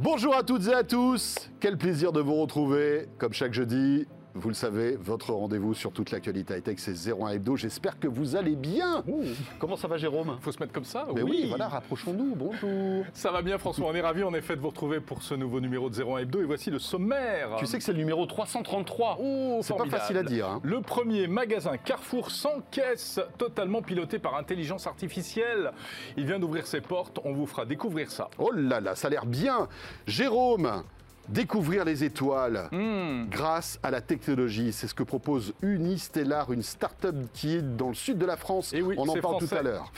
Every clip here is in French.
Bonjour à toutes et à tous, quel plaisir de vous retrouver, comme chaque jeudi, vous le savez, votre rendez-vous sur toute l'actualité high-tech, c'est 01 Hebdo. J'espère que vous allez bien. Comment ça va, Jérôme? Faut se mettre comme ça Mais oui, voilà, rapprochons-nous. Bonjour. Ça va bien, François. On est ravis, en effet, de vous retrouver pour ce nouveau numéro de 01 Hebdo. Et voici le sommaire. Tu sais que c'est le numéro 333. Oh, c'est pas facile à dire. hein. Le premier magasin Carrefour sans caisse, totalement piloté par intelligence artificielle. Il vient d'ouvrir ses portes. On vous fera découvrir ça. Oh là là, ça a l'air bien. Jérôme, découvrir les étoiles. Hmm. Grâce à la technologie, c'est ce que propose Unistellar, une start-up qui est dans le sud de la France. Et oui, On en parle tout à l'heure.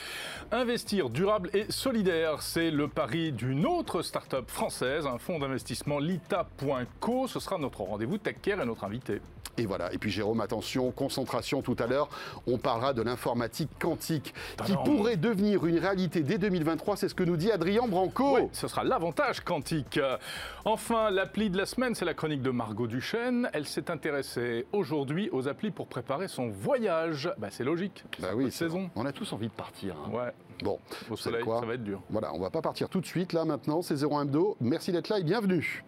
Investir durable et solidaire, c'est le pari d'une autre start-up française, un fonds d'investissement Lita.co. Ce sera notre rendez-vous TechCare et notre invité. Et voilà. Et puis Jérôme, attention, concentration tout à l'heure. On parlera de l'informatique quantique qui pourrait devenir une réalité dès 2023. C'est ce que nous dit Adrien Branco. Oui, ce sera l'avantage quantique. Enfin, l'appli de la semaine, c'est la chronique de Margot Duchesne. Elle s'est intéressée aujourd'hui aux applis pour préparer son voyage. Bah, c'est logique. Bah oui, saison. On a tous envie de partir. hein. Ouais, Bon, au soleil, quoi ça va être dur. Voilà, on va pas partir tout de suite là maintenant. C'est 01 Hebdo. Merci d'être là et bienvenue.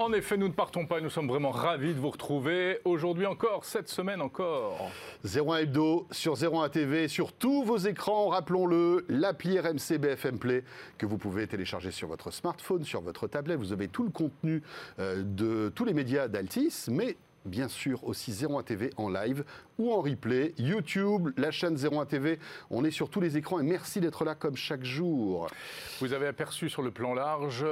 En effet, nous ne partons pas et nous sommes vraiment ravis de vous retrouver. Aujourd'hui encore, cette semaine encore. 01 Hebdo sur 01 TV, sur tous vos écrans, rappelons-le, l'appli RMC BFM Play que vous pouvez télécharger sur votre smartphone, sur votre tablette. Vous avez tout le contenu euh, de tous les médias d'Altis, mais bien sûr aussi 01 TV en live ou en replay. YouTube, la chaîne 01 TV, on est sur tous les écrans et merci d'être là comme chaque jour. Vous avez aperçu sur le plan large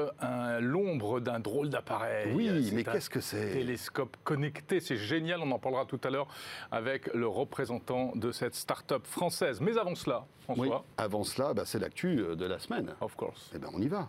l'ombre d'un drôle d'appareil. Oui, mais qu'est-ce que c'est? Télescope connecté, c'est génial, on en parlera tout à l'heure avec le représentant de cette start-up française. Mais avant cela, François, Oui, avant cela, bah, c'est l'actu euh, de la semaine. of course. Eh bien, on y va.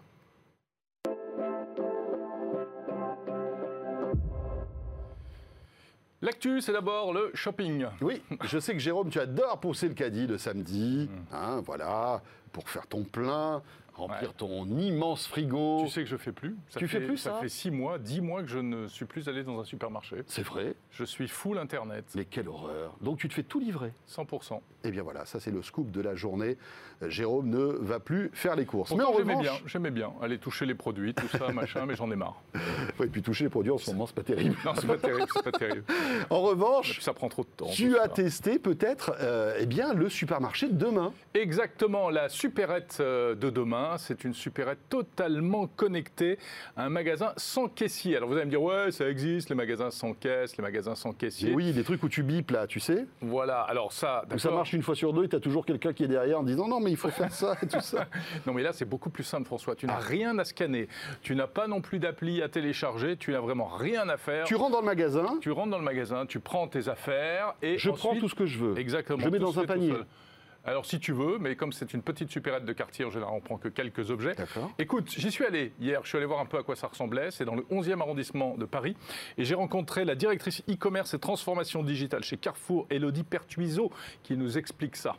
L'actu, c'est d'abord le shopping. Oui, je sais que Jérôme, tu adores pousser le caddie le samedi, hein, voilà, pour faire ton plein, remplir Ouais. ton immense frigo. Tu sais que je fais plus. Tu fais plus ça Ça fait six mois, dix mois que je ne suis plus allé dans un supermarché. C'est vrai, Je suis full internet, mais quelle horreur. Donc tu te fais tout livrer. 100%. Eh bien voilà, ça c'est le scoop de la journée. Euh, Jérôme ne va plus faire les courses. Pourtant, mais en j'aimais revanche, bien, j'aimais bien aller toucher les produits, tout ça, machin, mais j'en ai marre. Ouais, et puis toucher les produits en ce moment, c'est pas terrible. Non, c'est pas terrible, c'est pas terrible. En revanche, puis ça prend trop de temps. tu ça. as testé peut-être euh, eh bien, le supermarché de demain. Exactement, la supérette euh, de demain, c'est une supérette totalement connectée, un magasin sans caissier. Alors vous allez me dire, ouais, ça existe, les magasins sans caisse, les magasins sans caissier. Oui, des trucs où tu bipes là, tu sais, Voilà, alors ça, où ça marche une fois sur deux et tu as toujours quelqu'un qui est derrière en disant non mais il faut faire ça et tout ça. Non mais là c'est beaucoup plus simple François, tu n'as Ah. rien à scanner, tu n'as pas non plus d'appli à télécharger, tu n'as vraiment rien à faire. tu rentres dans le magasin, Tu rentres dans le magasin, tu prends tes affaires et je ensuite- prends tout ce que je veux. Exactement. Je mets dans un panier. Alors si tu veux, mais comme c'est une petite supérette de quartier, en général on prend que quelques objets. D'accord. Écoute, j'y suis allé hier, je suis allé voir un peu à quoi ça ressemblait, c'est dans le 11e arrondissement de Paris, et j'ai rencontré la directrice e-commerce et transformation digitale chez Carrefour, Elodie Pertuiseau, qui nous explique ça.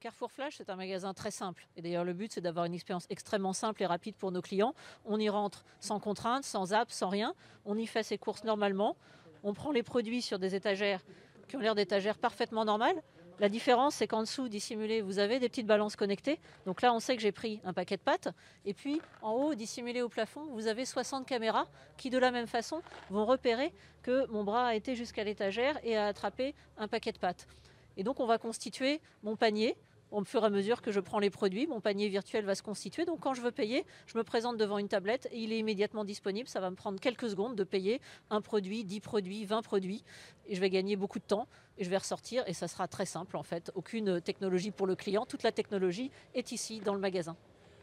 Carrefour Flash, c'est un magasin très simple. Et d'ailleurs, le but, c'est d'avoir une expérience extrêmement simple et rapide pour nos clients. On y rentre sans contrainte, sans app, sans rien. On y fait ses courses normalement. On prend les produits sur des étagères qui ont l'air d'étagères parfaitement normales. La différence, c'est qu'en dessous, dissimulé, vous avez des petites balances connectées. Donc là, on sait que j'ai pris un paquet de pâtes. Et puis, en haut, dissimulé au plafond, vous avez 60 caméras qui, de la même façon, vont repérer que mon bras a été jusqu'à l'étagère et a attrapé un paquet de pâtes. Et donc, on va constituer mon panier. Au fur et à mesure que je prends les produits, mon panier virtuel va se constituer. Donc, quand je veux payer, je me présente devant une tablette et il est immédiatement disponible. Ça va me prendre quelques secondes de payer un produit, 10 produits, 20 produits. Et je vais gagner beaucoup de temps et je vais ressortir. Et ça sera très simple en fait. Aucune technologie pour le client. Toute la technologie est ici dans le magasin.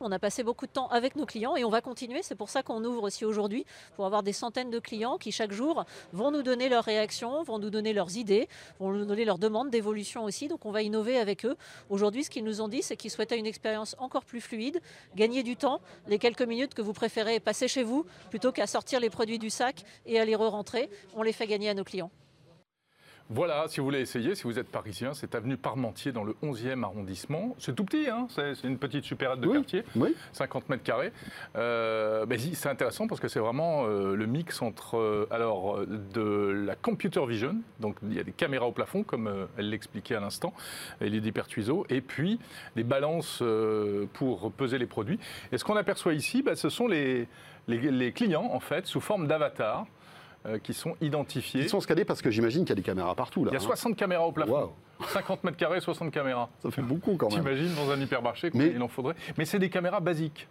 On a passé beaucoup de temps avec nos clients et on va continuer. C'est pour ça qu'on ouvre aussi aujourd'hui pour avoir des centaines de clients qui chaque jour vont nous donner leurs réactions, vont nous donner leurs idées, vont nous donner leurs demandes d'évolution aussi. Donc on va innover avec eux. Aujourd'hui, ce qu'ils nous ont dit, c'est qu'ils souhaitaient une expérience encore plus fluide, gagner du temps, les quelques minutes que vous préférez passer chez vous plutôt qu'à sortir les produits du sac et à les re-rentrer. On les fait gagner à nos clients. Voilà, si vous voulez essayer, si vous êtes parisien, c'est avenue Parmentier dans le 11e arrondissement. C'est tout petit, hein c'est une petite supérette de Oui, quartier, oui. 50 mètres carrés. Euh, ben, c'est intéressant parce que c'est vraiment euh, le mix entre euh, alors, euh, de la computer vision, donc il y a des caméras au plafond, comme elle l'expliquait à l'instant, Lydie Pertuiseau, et puis des balances pour peser les produits. Et ce qu'on aperçoit ici, ben, ce sont les, les, les clients, en fait, sous forme d'avatar. Euh, qui sont identifiés. Ils sont scannés parce que j'imagine qu'il y a des caméras partout là. Il y a hein. 60 caméras au plafond. Waouh. 50 mètres carrés, 60 caméras. Ça fait beaucoup quand même. T'imagines dans un hypermarché combien Mais- il en faudrait Mais c'est des caméras basiques.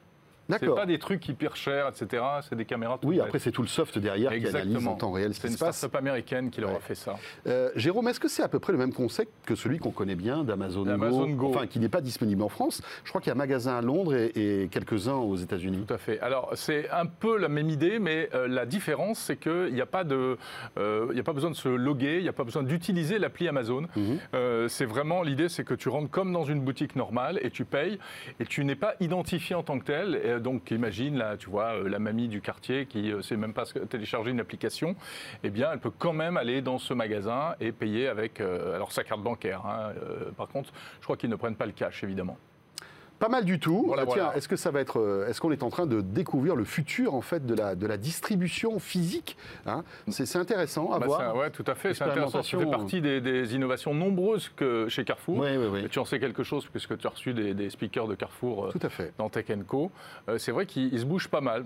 C'est D'accord. pas des trucs hyper chers, etc. C'est des caméras tout Oui, après c'est tout le soft derrière qui analyse en temps réel ce C'est qui une se passe. start-up américaine qui leur Ouais. a fait ça. Euh, Jérôme, est-ce que c'est à peu près le même concept que celui qu'on connaît bien d'Amazon Go. Enfin, qui n'est pas disponible en France. Je crois qu'il y a un magasin à Londres et, et quelques-uns aux États-Unis. Tout à fait. Alors, c'est un peu la même idée, mais euh, la différence, c'est qu'il n'y a, pas de, euh, il y a pas besoin de se loguer, il n'y a pas besoin d'utiliser l'appli Amazon. Mhm. Euh, c'est vraiment l'idée, c'est que tu rentres comme dans une boutique normale et tu payes et tu n'es pas identifié en tant que tel. Et donc, imagine, tu vois, euh, la mamie du quartier qui ne sait même pas télécharger une application, eh bien, elle peut quand même aller dans ce magasin et payer avec euh, alors sa carte bancaire. hein. Euh, par contre, je crois qu'ils ne prennent pas le cash, évidemment. Pas mal du tout. Voilà, Ah, tiens, voilà. est-ce que ça va être, euh, est-ce qu'on est en train de découvrir le futur en fait de la de la distribution physique hein? C'est intéressant à Bah, voir. ouais, tout à fait. C'est intéressant. Ça fait partie des, des innovations nombreuses que chez Carrefour. Oui, oui, oui. Tu en sais quelque chose puisque tu as reçu des, des speakers de Carrefour euh, Tout à fait. dans Tech Co. Euh, c'est vrai qu'ils ils se bougent pas mal.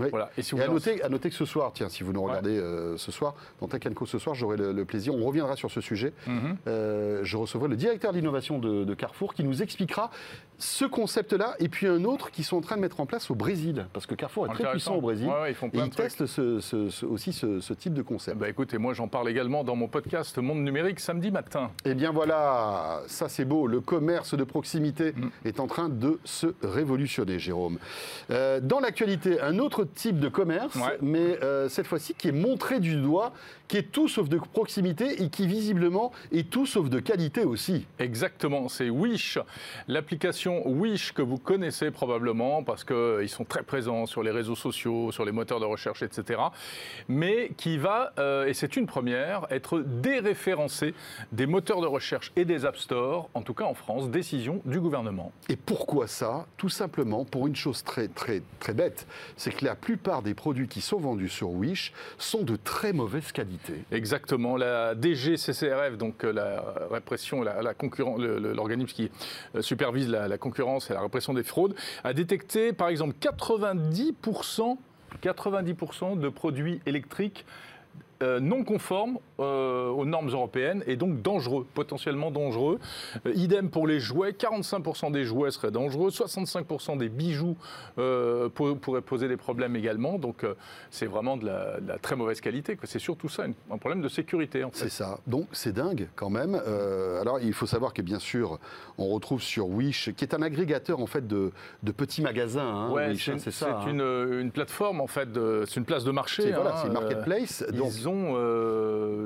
Oui. Voilà. Et si Et vous à en- noter, à noter que ce soir, tiens, si vous nous Ouais. regardez euh, ce soir, dans Tech Co ce soir, j'aurai le, le plaisir, on reviendra sur ce sujet. Mhm. Euh, je recevrai le directeur d'innovation de, de Carrefour qui nous expliquera ce concept-là et puis un autre qu'ils sont en train de mettre en place au Brésil. Parce que Carrefour est très puissant au Brésil. Ouais, ouais, ils font et ils testent ce- ce- ce- aussi ce, ce type de concept. ben, écoute, et moi j'en parle également dans mon podcast Monde Numérique samedi matin. Eh bien voilà, ça c'est beau. Le commerce de proximité Mm. est en train de se révolutionner, Jérôme. Euh, dans l'actualité, un autre type de commerce, Ouais. mais euh, cette fois-ci qui est montré du doigt, qui est tout sauf de proximité et qui visiblement est tout sauf de qualité aussi. Exactement, c'est Wish, l'application Wish que vous connaissez probablement parce qu'ils sont très présents sur les réseaux sociaux, sur les moteurs de recherche, etc. Mais qui va, euh, et c'est une première, être déréférencé des moteurs de recherche et des App Store, en tout cas en France, décision du gouvernement. Et pourquoi ça? Tout simplement pour une chose très très très bête, c'est que la plupart des produits qui sont vendus sur Wish sont de très mauvaise qualité. Exactement. La DGCCRF, donc euh, la répression, la, l'organisme qui euh, supervise la, la concurrence et la répression des fraudes, a détecté par exemple 90%, 90% de produits électriques euh, non conformes euh, aux normes européennes et donc dangereux, potentiellement dangereux. Euh, idem pour les jouets, 45% des jouets seraient dangereux, 65% des bijoux euh, pour- pourraient poser des problèmes également. Donc c'est vraiment de la, de la très mauvaise qualité. C'est surtout ça, une- un problème de sécurité en fait. C'est ça. Donc c'est dingue quand même. Alors il faut savoir que bien sûr, on retrouve sur Wish, qui est un agrégateur en fait de, de petits magasins. hein, Ouais, Wish, c'est hein, c'est ça. c'est hein. une, une plateforme en fait, de- c'est une place de marché. C'est voilà, hein, c'est une marketplace. donc Ils ont,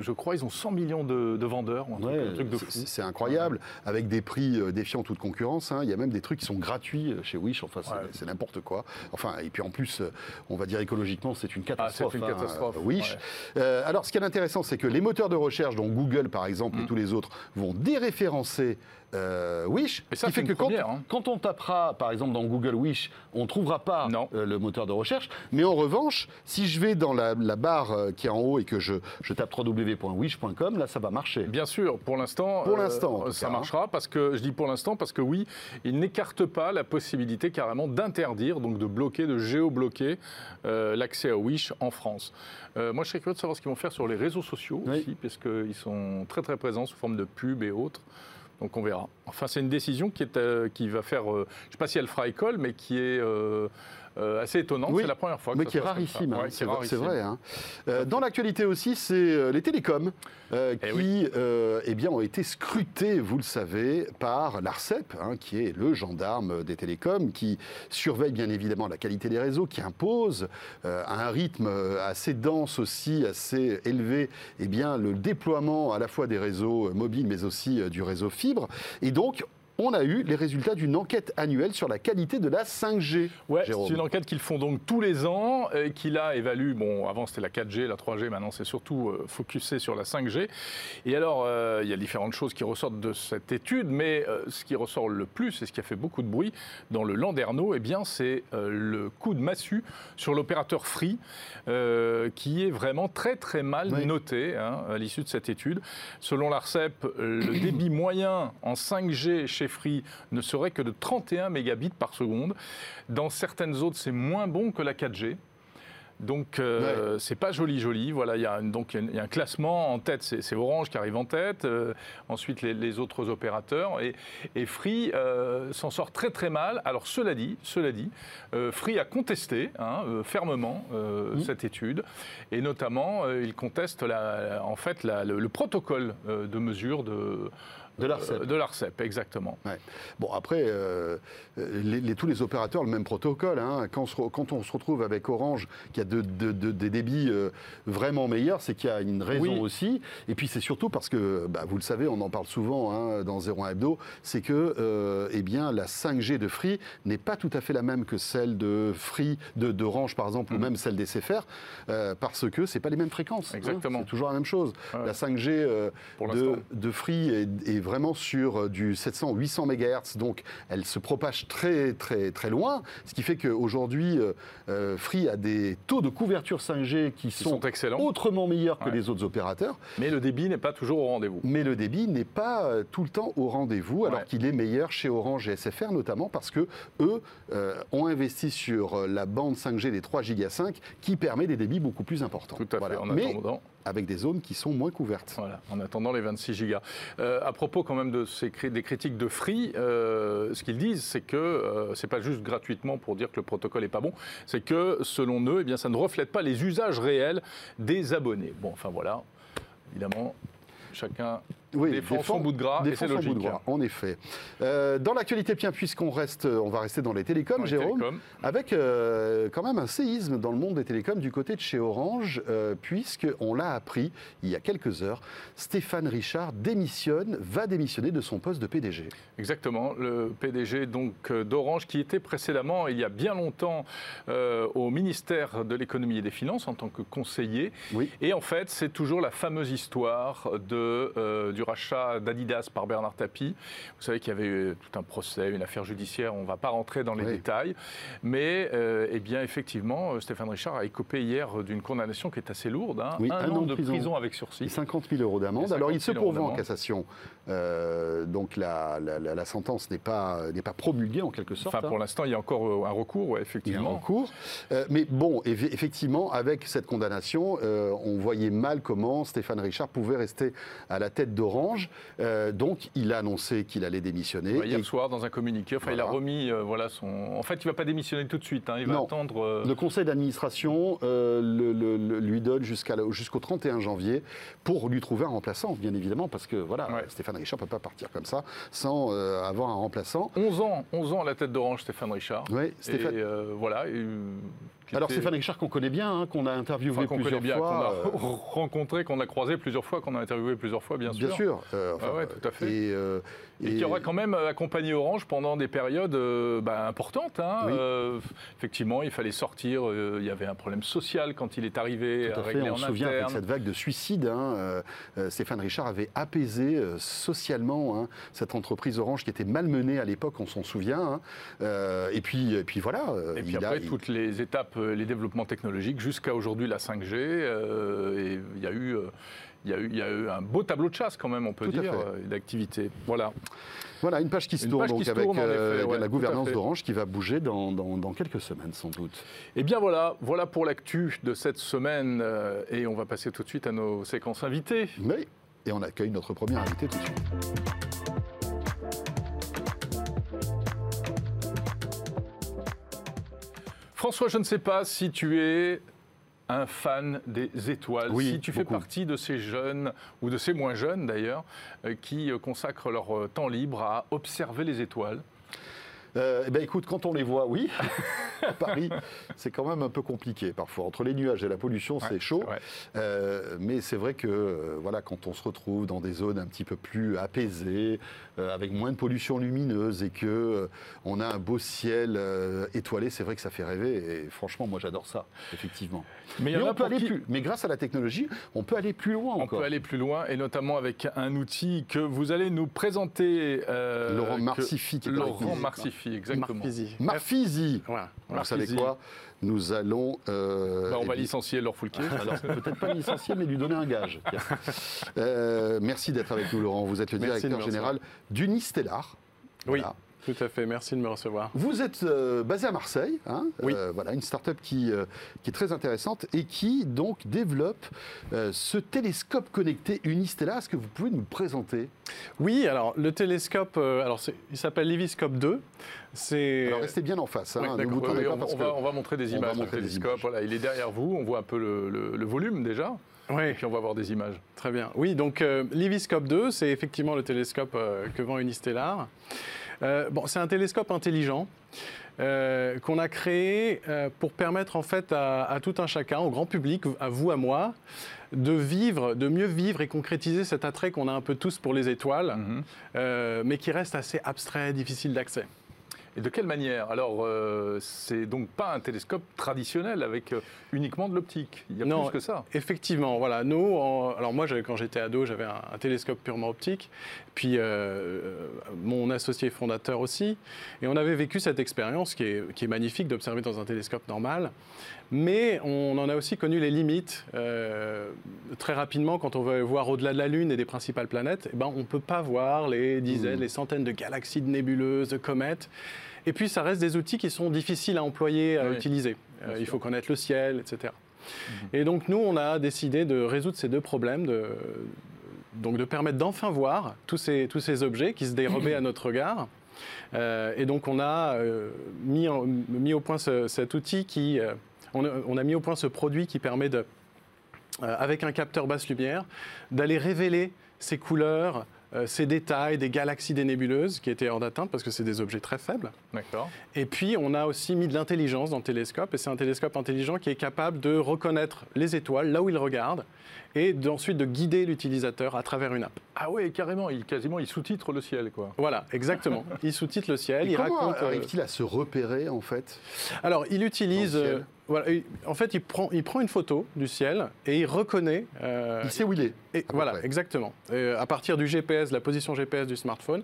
je crois, ils ont 100 millions de, de vendeurs, Ouais, c'est- incroyable, avec des prix euh, défiant toute concurrence. hein. Il y a même des trucs qui sont gratuits euh, chez Wish. Enfin, c'est Ouais. n'importe quoi. Enfin, et puis en plus, euh, on va dire écologiquement, c'est une catastrophe. Ah, une hein, catastrophe, euh, Wish. ouais. Euh, alors, ce qui est intéressant, c'est que les moteurs de recherche, dont Google par exemple Mm. et tous les autres, vont déréférencer. Euh, Wish, Et ça, qui fait que quand, première, hein. quand on tapera, par exemple, dans Google Wish, on ne trouvera pas Non. euh, le moteur de recherche. Mais en revanche, si je vais dans la, la barre euh, qui est en haut et que je, je tape www.wish.com, là, ça va marcher. Bien sûr, pour l'instant, Pour l'instant, ça cas, hein. marchera parce que je dis pour l'instant parce que oui, il n'écarte pas la possibilité carrément d'interdire, donc de bloquer, de géobloquer l'accès à Wish en France. Moi, je serais curieux de savoir ce qu'ils vont faire sur les réseaux sociaux Oui. aussi, puisqu'ils sont très très présents sous forme de pub et autres. Donc on verra. Enfin, c'est une décision qui, est, euh, qui va faire, euh, je ne sais pas si elle fera école, mais qui est euh, euh, assez étonnante. Oui, c'est la première fois que Mais ça qui est rarissime, hein, Ouais, c'est est vrai- c'est rarissime. vrai. hein. Euh, dans l'actualité aussi, c'est euh, les télécoms euh, Eh qui oui. eh bien, ont été scrutés, vous le savez, par l'ARCEP, hein, qui est le gendarme des télécoms, qui surveille bien évidemment la qualité des réseaux, qui impose à un rythme assez dense aussi, assez élevé, eh bien, le déploiement à la fois des réseaux mobiles, mais aussi du réseau fibre. Et donc, on a eu les résultats d'une enquête annuelle sur la qualité de la 5G. Ouais, c'est une enquête qu'ils font donc tous les ans et qui là évalue, bon, avant c'était la 4G, la 3G, maintenant c'est surtout euh, focusé sur la 5G. Et alors, euh, il y a différentes choses qui ressortent de cette étude, mais euh, ce qui ressort le plus et ce qui a fait beaucoup de bruit dans le Landerneau, eh bien, c'est le coup de massue sur l'opérateur Free, qui est vraiment très très mal noté hein, à l'issue de cette étude. Selon l'ARCEP, le débit moyen en 5G chez Free ne serait que de 31 mégabits par seconde. Dans certaines autres, c'est moins bon que la 4G. Donc euh, c'est pas joli joli. Voilà, il y a donc il y a un classement en tête, c'est Orange qui arrive en tête. Euh, ensuite les, autres opérateurs et, Free euh, s'en sort très très mal. Alors cela dit, cela dit, Free a contesté hein, fermement mmh. cette étude et notamment il conteste la, en fait le, protocole de mesure de de l'ARCEP. Euh, de l'ARCEP, exactement. Bon, après, euh, les, tous les opérateurs, le même protocole. Hein. Quand, quand, on se retrouve avec Orange, qui a de, des débits euh, vraiment meilleurs, c'est qu'il y a une raison aussi. Et puis, c'est surtout parce que, bah, vous le savez, on en parle souvent hein, dans 01 Hebdo, c'est que eh bien, la 5G de Free n'est pas tout à fait la même que celle de Free, d'Orange, par exemple, ou mm. même celle des CFR, parce que c'est pas les mêmes fréquences. Hein. Exactement. c'est toujours la même chose. La 5G de, de, Free est, est vraiment sur euh, du 700-800 MHz, donc elle se propage très très très loin, ce qui fait qu'aujourd'hui euh, euh, Free a des taux de couverture 5G qui, sont, excellents. autrement meilleurs que les autres opérateurs. Mais le débit n'est pas toujours au rendez-vous. Mais le débit n'est pas tout le temps au rendez-vous, alors qu'il est meilleur chez Orange et SFR notamment parce que eux ont investi sur la bande 5G des 3 Go 5 qui permet des débits beaucoup plus importants. Tout à fait. En Mais avec des zones qui sont moins couvertes. Voilà, en attendant les 26 gigas. à propos quand même de ces, des critiques de Free, euh, ce qu'ils disent, c'est que euh, c'est pas juste gratuitement pour dire que le protocole est pas bon, c'est que selon eux, eh bien, ça ne reflète pas les usages réels des abonnés. Bon, enfin voilà, évidemment, chacun oui, défend, son bout de gras, et c'est logique. Bout de gras, en effet. Euh, dans l'actualité, bien, puisqu'on reste, on va rester dans les télécoms, Jérôme, avec euh, quand même un séisme dans le monde des télécoms du côté de chez Orange, euh, puisqu'on l'a appris il y a quelques heures, Stéphane Richard démissionne, va démissionner de son poste de PDG. Exactement, le PDG donc d'Orange qui était précédemment, il y a bien longtemps, au ministère de l'économie et des finances en tant que conseiller. Oui. Et en fait, c'est toujours la fameuse histoire de, du rachat d'Adidas par Bernard Tapie. Vous savez qu'il y avait eu tout un procès, une affaire judiciaire, on ne va pas rentrer dans les détails. Mais euh, eh bien, effectivement, euh, Stéphane Richard a écopé hier d'une condamnation qui est assez lourde. Hein. un, an, de prison, avec sursis. 50 000 euros d'amende. Alors il se pourvoit en cassation. Euh, donc la, sentence n'est pas, pas promulguée en quelque sorte. Enfin, pour hein. l'instant, il y a encore un recours, effectivement. Il y a un recours. mais bon, effectivement, avec cette condamnation, on voyait mal comment Stéphane Richard pouvait rester à la tête d'Orange euh, donc, il a annoncé qu'il allait démissionner. hier soir, dans un communiqué, enfin, il a remis euh, voilà, son. En fait, il ne va pas démissionner tout de suite. Hein, il va attendre. Euh, le conseil d'administration le, lui donne jusqu'au 31 janvier pour lui trouver un remplaçant, bien évidemment, parce que voilà, Stéphane Richard ne peut pas partir comme ça sans avoir un remplaçant. 11 ans, 11 ans à la tête d'Orange, Stéphane Richard. Oui, Stéphane. Et, voilà. Alors Stéphane Richard qu'on connaît bien, hein, qu'on a interviewé plusieurs bien, fois, qu'on a rencontré, qu'on a croisé plusieurs fois, qu'on a interviewé plusieurs fois, bien sûr. Bien sûr. Euh, ah tout à fait. Et, euh, et, qui aura quand même accompagné Orange pendant des périodes euh, bah, importantes. Hein. effectivement, il fallait sortir. il y avait un problème social quand il est arrivé à On se souvient avec cette vague de suicides. Hein, Stéphane Richard avait apaisé socialement hein, cette entreprise Orange qui était malmenée à l'époque, on s'en souvient. et puis, et puis voilà. Et puis après, toutes les étapes euh, les développements technologiques jusqu'à aujourd'hui la 5G. Euh, et il y a eu. Euh, il y, a eu, il y, a eu, un beau tableau de chasse quand même, on peut dire, d'activité. Voilà. Voilà, une page qui se tourne donc avec la gouvernance d'Orange qui va bouger dans, dans, quelques semaines sans doute. Et eh bien voilà, voilà pour l'actu de cette semaine et on va passer tout de suite à nos séquences invitées. Oui, et on accueille notre premier invité tout de suite. François, je ne sais pas si tu es un fan des étoiles, oui, si tu fais partie de ces jeunes, ou de ces moins jeunes d'ailleurs, euh, qui euh, consacrent leur euh, temps libre à observer les étoiles. Euh, eh ben, écoute, quand on les voit, oui. à Paris, c'est quand même un peu compliqué parfois. Entre les nuages et la pollution, c'est chaud. Euh, mais c'est vrai que euh, voilà, quand on se retrouve dans des zones un petit peu plus apaisées, euh, avec moins de pollution lumineuse et que on a un beau ciel étoilé, c'est vrai que ça fait rêver. Et franchement, moi, j'adore ça, effectivement. Mais a on peut aller qui- plus. Mais grâce à la technologie, on peut aller plus loin On encore. peut aller plus loin et notamment avec un outil que vous allez nous présenter. Laurent avec Laurent nous. Marsifi, exactement. Marfizi. Marfizi. Voilà. Vous savez quoi? Nous allons. euh, Bah, on eh va licencier Laure Foulquier. Alors, peut-être pas licencier, mais lui donner un gage. Euh, merci d'être avec nous, Laurent. Vous êtes le Merci directeur général d'Unistellar. Oui. Voilà. Tout à fait, merci de me recevoir. Vous êtes euh, basé à Marseille, hein, Oui. Euh, voilà, une start-up qui, euh, qui est très intéressante et qui donc développe ce télescope connecté Unistellar. Est-ce que vous pouvez nous le présenter? Oui, alors le télescope, alors il s'appelle Leviscope 2. C'est Alors restez bien en face, hein, oui, ne d'accord. vous Oui, tournez oui, pas on, parce on que- va, on va montrer des images montrer télescope. images. Voilà, il est derrière vous, on voit un peu le, le- le volume déjà, Oui, et puis on va voir des images. très bien. Oui, donc euh, Leviscope 2, c'est effectivement le télescope euh, que vend Unistellar. Euh, bon, c'est un télescope intelligent. euh, qu'on a créé euh, pour permettre en fait à, à tout un chacun, au grand public, à vous, à moi, de vivre, de mieux vivre et concrétiser cet attrait qu'on a un peu tous pour les étoiles, Mhm. euh, mais qui reste assez abstrait, difficile d'accès. Et de quelle manière? Alors, euh, c'est donc pas un télescope traditionnel avec euh, uniquement de l'optique. Il y a Non. plus que ça. Effectivement, voilà. Nous, en- alors moi, quand j'étais ado, j'avais un, un télescope purement optique, puis euh, mon associé fondateur aussi, et on avait vécu cette expérience qui est, qui est magnifique d'observer dans un télescope normal, mais on en a aussi connu les limites. Euh, très rapidement, quand on veut voir au-delà de la Lune et des principales planètes, eh ben, on ne peut pas voir les dizaines, Mmh. les centaines de galaxies, de nébuleuses, de comètes. Et puis, ça reste des outils qui sont difficiles à employer, à Oui, utiliser. Euh, il faut connaître le ciel, etc. Et donc nous, on a décidé de résoudre ces deux problèmes, de, donc de permettre d'enfin voir tous ces, tous ces objets qui se dérobaient à notre regard. Euh, et donc on a mis, en- mis au point ce- cet outil qui, on, a, on a mis au point ce produit qui permet de, euh, avec un capteur basse lumière, d'aller révéler ces couleurs, euh, ces détails des galaxies, des nébuleuses qui étaient hors d'atteinte parce que c'est des objets très faibles. D'accord. Et puis, on a aussi mis de l'intelligence dans le télescope, et c'est un télescope intelligent qui est capable de reconnaître les étoiles là où il regarde, et d'ensuite de guider l'utilisateur à travers une app. Ah ouais, carrément, il, quasiment, il sous-titre le ciel, quoi. Voilà, exactement. Il sous-titre le ciel, Et il comment raconte. euh, arrive-t-il à se repérer en fait? Alors, il utilise. Dans le ciel. euh, voilà, il- en fait, il prend, il prend une photo du ciel et il reconnaît. euh, Il sait où il est. Et voilà, près. exactement. À partir du GPS, la position GPS du smartphone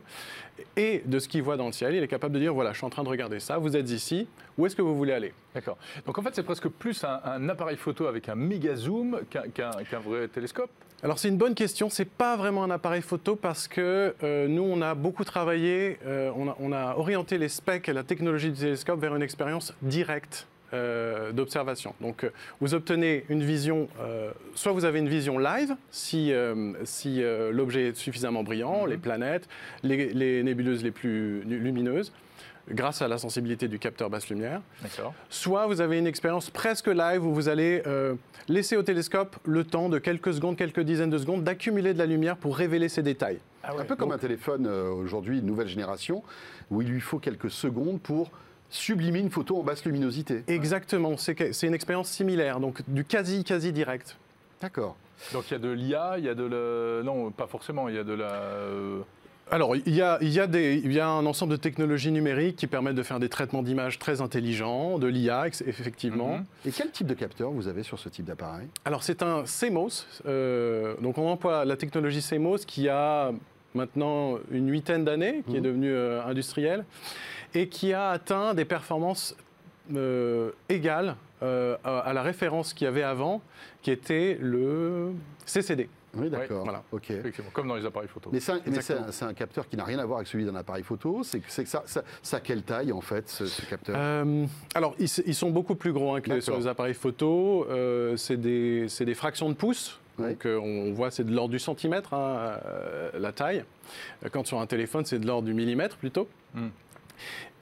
et de ce qu'il voit dans le ciel, il est capable de dire voilà, je suis en train de regarder ça, vous êtes ici, où est-ce que vous voulez aller? D'accord. Donc en fait, c'est presque plus un, un appareil photo avec un méga zoom qu'un vrai télescope. Alors c'est une bonne question. C'est pas vraiment un appareil photo parce que euh, nous on a beaucoup travaillé, euh, on, a, on a orienté les specs et la technologie du télescope vers une expérience directe. euh, d'observation. Donc, vous obtenez une vision, soit vous avez une vision live, si, si l'objet est suffisamment brillant, les planètes, les, les nébuleuses les plus lumineuses, grâce à la sensibilité du capteur basse lumière. D'accord. Soit vous avez une expérience presque live où vous allez euh, laisser au télescope le temps de quelques secondes, quelques dizaines de secondes d'accumuler de la lumière pour révéler ces détails. un peu comme un téléphone euh, aujourd'hui, une nouvelle génération, où il lui faut quelques secondes pour sublimer une photo en basse luminosité. Exactement, c'est une expérience similaire, donc du quasi quasi direct. D'accord. Donc il y a de l'IA, il y a de la... Non, pas forcément, il y a de la... Alors, il y, a, il, y a des, il y a un ensemble de technologies numériques qui permettent de faire des traitements d'images très intelligents, de l'IA, effectivement. Mhm. Et quel type de capteur vous avez sur ce type d'appareil? Alors, c'est un CMOS. euh, donc, on emploie la technologie CMOS qui a maintenant une huitaine d'années, qui est Mhm. devenue euh, industrielle, et qui a atteint des performances euh, égales euh, à, à la référence qu'il y avait avant, qui était le CCD. Oui, d'accord. voilà. Ok. Effectivement, comme dans les appareils photo. Mais c'est un, capteur qui n'a rien à voir avec celui d'un appareil photo. C'est que ça, ça, ça a quelle taille en fait ce, ce capteur? Euh, alors, ils, sont beaucoup plus gros hein, que les- sur les appareils photo. Euh, c'est des, c'est des fractions de pouces. Donc, euh, on voit, c'est de l'ordre du centimètre, hein, euh, la taille. Quand sur un téléphone, c'est de l'ordre du millimètre plutôt. Hmm.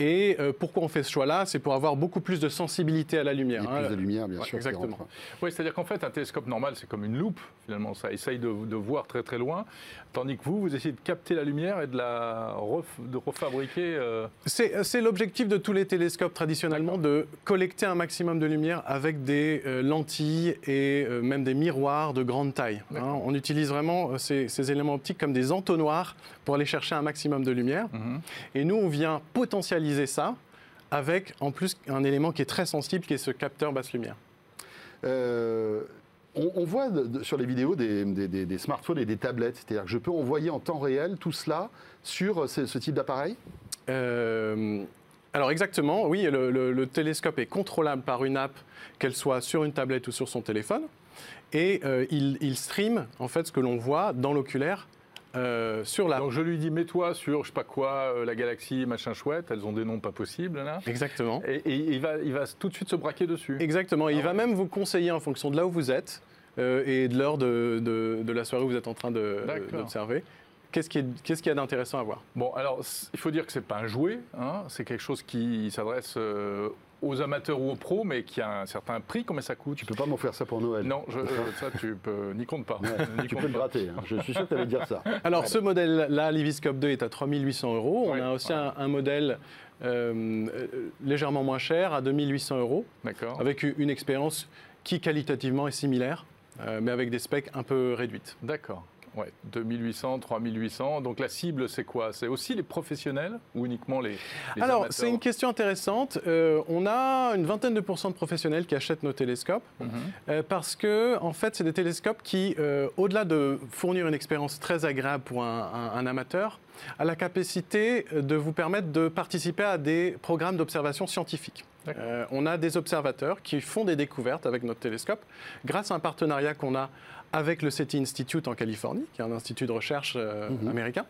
Et euh, pourquoi on fait ce choix-là? C'est pour avoir beaucoup plus de sensibilité à la lumière. Hein. plus de lumière, bien Ouais, sûr. exactement. Oui, c'est-à-dire qu'en fait, un télescope normal, c'est comme une loupe, finalement. Ça essaye de, de voir très très loin. Tandis que vous, vous essayez de capter la lumière et de la ref- de refabriquer. euh, C'est l'objectif de tous les télescopes traditionnellement, de collecter un maximum de lumière avec des euh, lentilles et même des miroirs de grande taille. hein. On utilise vraiment ces, ces éléments optiques comme des entonnoirs pour aller chercher un maximum de lumière. mhm. Et nous, on vient potentialiser ça avec en plus un élément qui est très sensible, qui est ce capteur basse lumière. Euh, on, on voit de- de- sur les vidéos des, des- des- des smartphones et des tablettes, c'est-à-dire que je peux envoyer en temps réel tout cela sur euh, ce, ce type d'appareil? Euh, alors exactement, oui, le, le- le télescope est contrôlable par une app, qu'elle soit sur une tablette ou sur son téléphone, et euh, il, il stream en fait ce que l'on voit dans l'oculaire euh, sur la. Donc je lui dis, mets-toi sur, je sais pas quoi, euh, la galaxie, machin chouette. Elles ont des noms pas possibles, là. Exactement. Et, et il, va, il va tout de suite se braquer dessus. Exactement. il Ah va même vous conseiller en fonction de là où vous êtes euh, et de l'heure de, de- de la soirée où vous êtes en train d'observer. Qu'est-ce qui est- qu'est-ce qu'il y a d'intéressant à voir? Bon, alors, il faut dire que c'est pas un jouet, hein, c'est quelque chose qui s'adresse aux amateurs ou aux pros, mais qui a un certain prix. Combien ça coûte? Tu peux pas m'offrir ça pour Noël. Non, je- euh, ça, tu peux, n'y compte pas. Ouais, tu compte peux le pas. gratter. hein. Je suis sûr que tu allais dire ça. Alors, ce modèle-là, l'Iviscope 2, est à 3800 euros. Ouais, On a aussi ouais. un, un modèle euh, euh, légèrement moins cher, à 2800 euros, D'accord. avec une expérience qui qualitativement est similaire, euh, mais avec des specs un peu réduites. D'accord. Ouais, 2800, 3800. Donc la cible, c'est quoi? C'est aussi les professionnels ou uniquement les, les Alors, c'est une question intéressante. Euh, on a une vingtaine de pourcents de professionnels qui achètent nos télescopes. Mhm. Euh, parce que, en fait, c'est des télescopes qui, euh, au-delà de fournir une expérience très agréable pour un, un- un amateur, a la capacité de vous permettre de participer à des programmes d'observation scientifique. Euh, on a des observateurs qui font des découvertes avec notre télescope grâce à un partenariat qu'on a avec le SETI Institute en Californie, qui est un institut de recherche euh, Mhm. américain.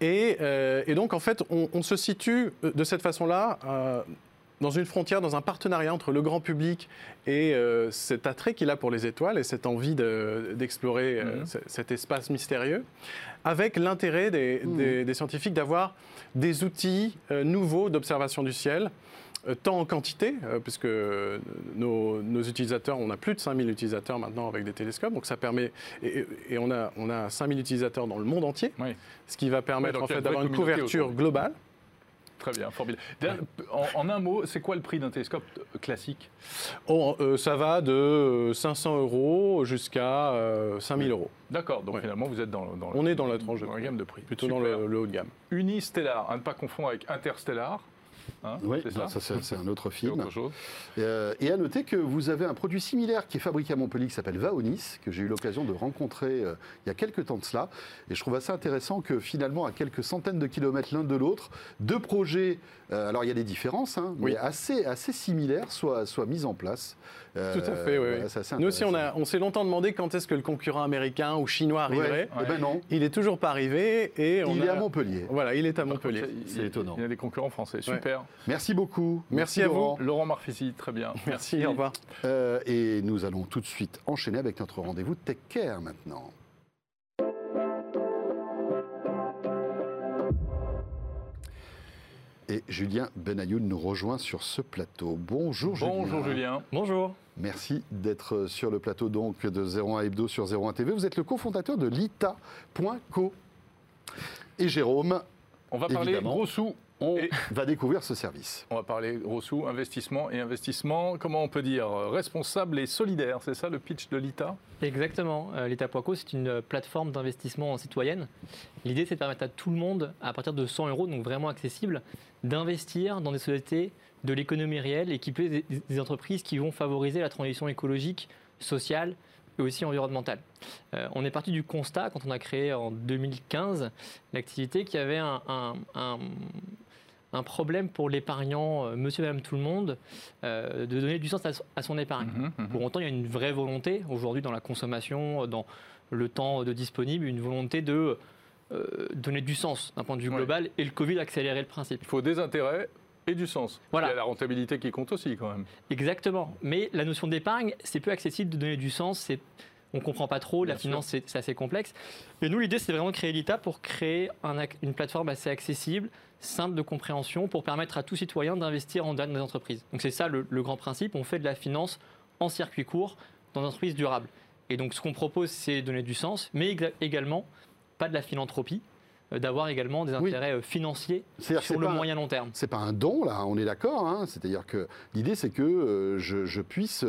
Et, euh, et donc, en fait, on, on se situe euh, de cette façon-là euh, dans une frontière, dans un partenariat entre le grand public et cet attrait qu'il a pour les étoiles et cette envie de- d'explorer Mhm. ce- cet espace mystérieux, avec l'intérêt des, Mhm. des- des scientifiques d'avoir des outils nouveaux d'observation du ciel. Euh, Tant en quantité, euh, puisque nos, nos utilisateurs, on a plus de 5000 utilisateurs maintenant avec des télescopes, donc ça permet, et, et on, a, on a 5000 utilisateurs dans le monde entier, Oui, ce qui va permettre en fait d'avoir une couverture autour. globale. très bien, formidable. En, en un mot, c'est quoi le prix d'un télescope classique? Oh, euh, ça va de euh, 500 euros jusqu'à euh, 5000 euros. D'accord, donc Ouais. finalement vous êtes dans, dans On est dans la tranche de gamme de prix. Plutôt Super. dans le, le haut de gamme. Unistellar, à ne pas confondre avec Interstellar. Hein, Oui, c'est non, ça, ça, c'est un autre film. autre chose. Euh, et à noter que vous avez un produit similaire qui est fabriqué à Montpellier qui s'appelle Vaonis, que j'ai eu l'occasion de rencontrer euh, il y a quelques temps de cela. Et je trouve assez intéressant que finalement, à quelques centaines de kilomètres l'un de l'autre, deux projets, euh, alors il y a des différences, hein, Oui. mais assez, assez similaires, soient, soient mis en place. Euh, Tout à fait, oui, voilà, Nous aussi, on, a- on s'est longtemps demandé quand est-ce que le concurrent américain ou chinois arriverait. Ouais, eh ben non, Il est toujours pas arrivé et on il a- est à Montpellier. Voilà, il est à Montpellier. C'est étonnant. Il y a des concurrents français, super. Merci beaucoup. Merci à vous. Laurent. Laurent Marfisi, très bien. Merci, au revoir. Euh, et nous allons tout de suite enchaîner avec notre rendez-vous Tech Care maintenant. Et Julien Benayoun nous rejoint sur ce plateau. Bonjour Julien. Bonjour Julien. Bonjour. Merci d'être sur le plateau donc de 01 Hebdo sur 01 TV. Vous êtes le cofondateur de lita.co. Et Jérôme, On va parler Évidemment. gros sous. On Et- va découvrir ce service. On va parler gros sous, investissement et investissement, comment on peut dire, euh, responsable et solidaire. C'est ça le pitch de l'ITA Exactement. Euh, L'État.co, c'est une plateforme d'investissement citoyenne. L'idée, c'est de permettre à tout le monde, à partir de 100 euros, donc vraiment accessible, d'investir dans des sociétés de l'économie réelle et qui peut des, des entreprises qui vont favoriser la transition écologique, sociale et aussi environnementale. Euh, on est parti du constat, quand on a créé en 2015 l'activité, qu'il y avait un, un- un- un problème pour l'épargnant, euh, monsieur et madame tout le monde, euh, de donner du sens à, à son épargne. Mhm, mhm. Pour autant, il y a une vraie volonté aujourd'hui dans la consommation, dans le temps de disponible, une volonté de euh, donner du sens d'un point de vue Ouais. global et le Covid a accéléré le principe. Il faut des intérêts et du sens. Voilà. Il y a la rentabilité qui compte aussi quand même. Exactement. Mais la notion d'épargne, c'est peu accessible de donner du sens. C'est on comprend pas trop, la sûr. finance c'est assez complexe. Et nous l'idée c'est vraiment de créer l'ITA pour créer un une plateforme assez accessible, simple de compréhension pour permettre à tout citoyen d'investir en dans des entreprises. Donc c'est ça le, le grand principe. On fait de la finance en circuit court dans des entreprises durables. Et donc ce qu'on propose, c'est donner du sens, mais également pas de la philanthropie, euh, d'avoir également des intérêts euh, financiers sur le un- moyen long terme. C'est pas un don, là, on est d'accord. hein. C'est-à-dire que l'idée, c'est que euh, je, je puisse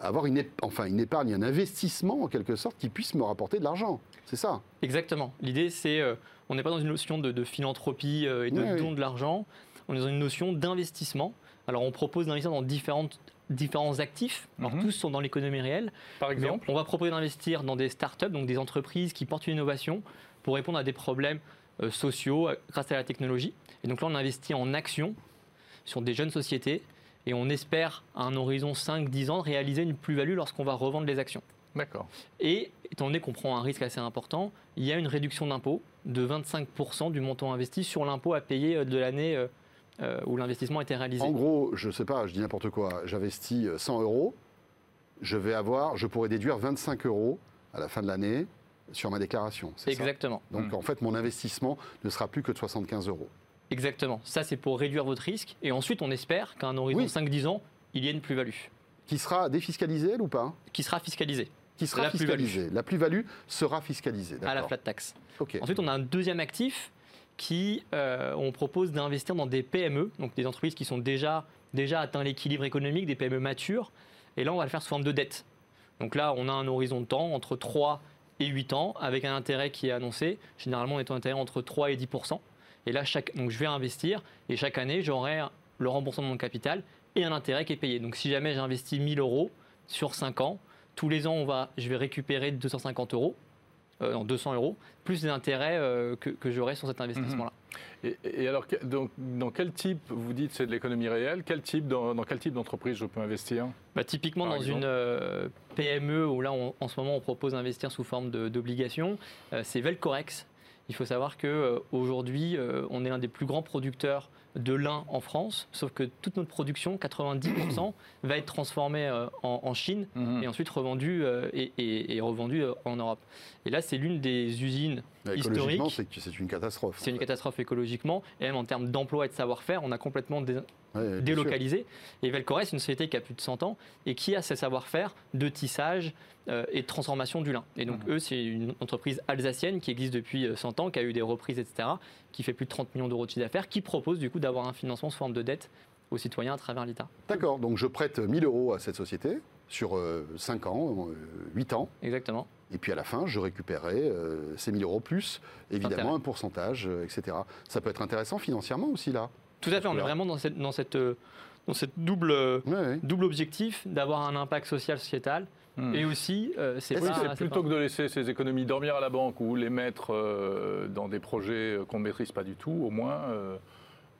avoir une, ép- enfin, une épargne, un investissement, en quelque sorte, qui puisse me rapporter de l'argent. C'est ça. Exactement. L'idée, c'est, euh, on n'est pas dans une notion de, de philanthropie euh, et de don de l'argent, on est dans une notion d'investissement. Alors on propose d'investir dans différentes, différents actifs, alors Mhm. tous sont dans l'économie réelle, Par exemple on va proposer d'investir dans des startups, donc des entreprises qui portent une innovation pour répondre à des problèmes euh, sociaux euh, grâce à la technologie. Et donc là, on investit en actions sur des jeunes sociétés et on espère, à un horizon 5-10 ans, réaliser une plus-value lorsqu'on va revendre les actions. D'accord. Et étant donné qu'on prend un risque assez important, il y a une réduction d'impôt de 25% du montant investi sur l'impôt à payer euh, de l'année euh, euh, où l'investissement a été réalisé. En gros, je sais pas, je dis n'importe quoi, j'investis euh, 100 euros, je vais avoir, je pourrais déduire 25 euros à la fin de l'année sur ma déclaration. c'est ça? Exactement. Donc Hmm. en fait, mon investissement ne sera plus que de 75 euros. Exactement. Ça, c'est pour réduire votre risque. Et ensuite, on espère qu'à un horizon Oui. 5-10 ans, il y ait une plus-value Qui sera défiscalisée, elle, ou pas qui sera fiscalisée Qui sera La plus-value. fiscalisée. La plus-value sera fiscalisée. à la flat tax. Ensuite, on a un deuxième actif qui, euh, on propose d'investir dans des PME, donc des entreprises qui sont déjà, déjà atteint l'équilibre économique, des PME matures. Et là, on va le faire sous forme de dette. Donc là, on a un horizon de temps entre 3 et 8 ans, avec un intérêt qui est annoncé. Généralement, on est en intérêt entre 3 et 10 Et là, chaque, donc je vais investir et chaque année, j'aurai le remboursement de mon capital et un intérêt qui est payé. Donc si jamais j'investis 1000 euros sur 5 ans, tous les ans, on va, je vais récupérer 250 euros, euh, non, 200 euros, plus des intérêts euh, que, que j'aurai sur cet investissement-là. Et, et alors, donc, dans quel type, vous dites c'est de l'économie réelle, quel type, dans, dans quel type d'entreprise je peux investir? Bah, typiquement dans exemple une euh, PME où là on- en ce moment on propose d'investir sous forme d'obligations, euh, c'est Velcorex. Il faut savoir qu'aujourd'hui on est l'un des plus grands producteurs de lin en France, sauf que toute notre production, 90%, va être transformée euh, en, en Chine Mhm. et ensuite revendue euh, et, et- et revendue euh, en Europe. Et là c'est l'une des usines historiques. c'est que une catastrophe. C'est une fait. catastrophe écologiquement et même en termes d'emploi et de savoir-faire, on a complètement Ouais, bien sûr. délocalisé. Et Velcores, c'est une société qui a plus de 100 ans et qui a ses savoir-faire de tissage euh, et de transformation du lin. Et donc, eux, c'est une entreprise alsacienne qui existe depuis euh, 100 ans, qui a eu des reprises, etc., qui fait plus de 30 millions d'euros de chiffre d'affaires, qui propose du coup d'avoir un financement sous forme de dette aux citoyens à travers l'État. D'accord, donc je prête 1000 euros à cette société sur 5 ans, 8 ans, Exactement. et puis à la fin, je récupérerai euh, ces 1000 euros plus, évidemment, Intérêt. un pourcentage, euh, etc. Ça peut être intéressant financièrement aussi, là. Tout à fait, on est vraiment dans cette, dans cette, euh, dans cette double, euh, Ouais, ouais. double objectif d'avoir un impact social, sociétal. Mhm. Et aussi, euh, c'est c'est plutôt pas- que de laisser ces économies dormir à la banque ou les mettre euh, dans des projets qu'on ne maîtrise pas du tout, au moins, euh,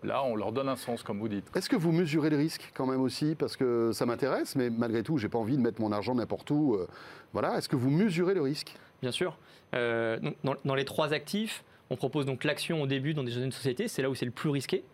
là, on leur donne un sens, comme vous dites. Est-ce que vous mesurez le risque quand même aussi? Parce que ça m'intéresse, mais malgré tout, j'ai pas envie de mettre mon argent n'importe où. euh, voilà, est-ce que vous mesurez le risque? Bien sûr. Euh, dans, dans les trois actifs, on propose donc l'action au début dans des jeunes sociétés, c'est là où c'est le plus risqué.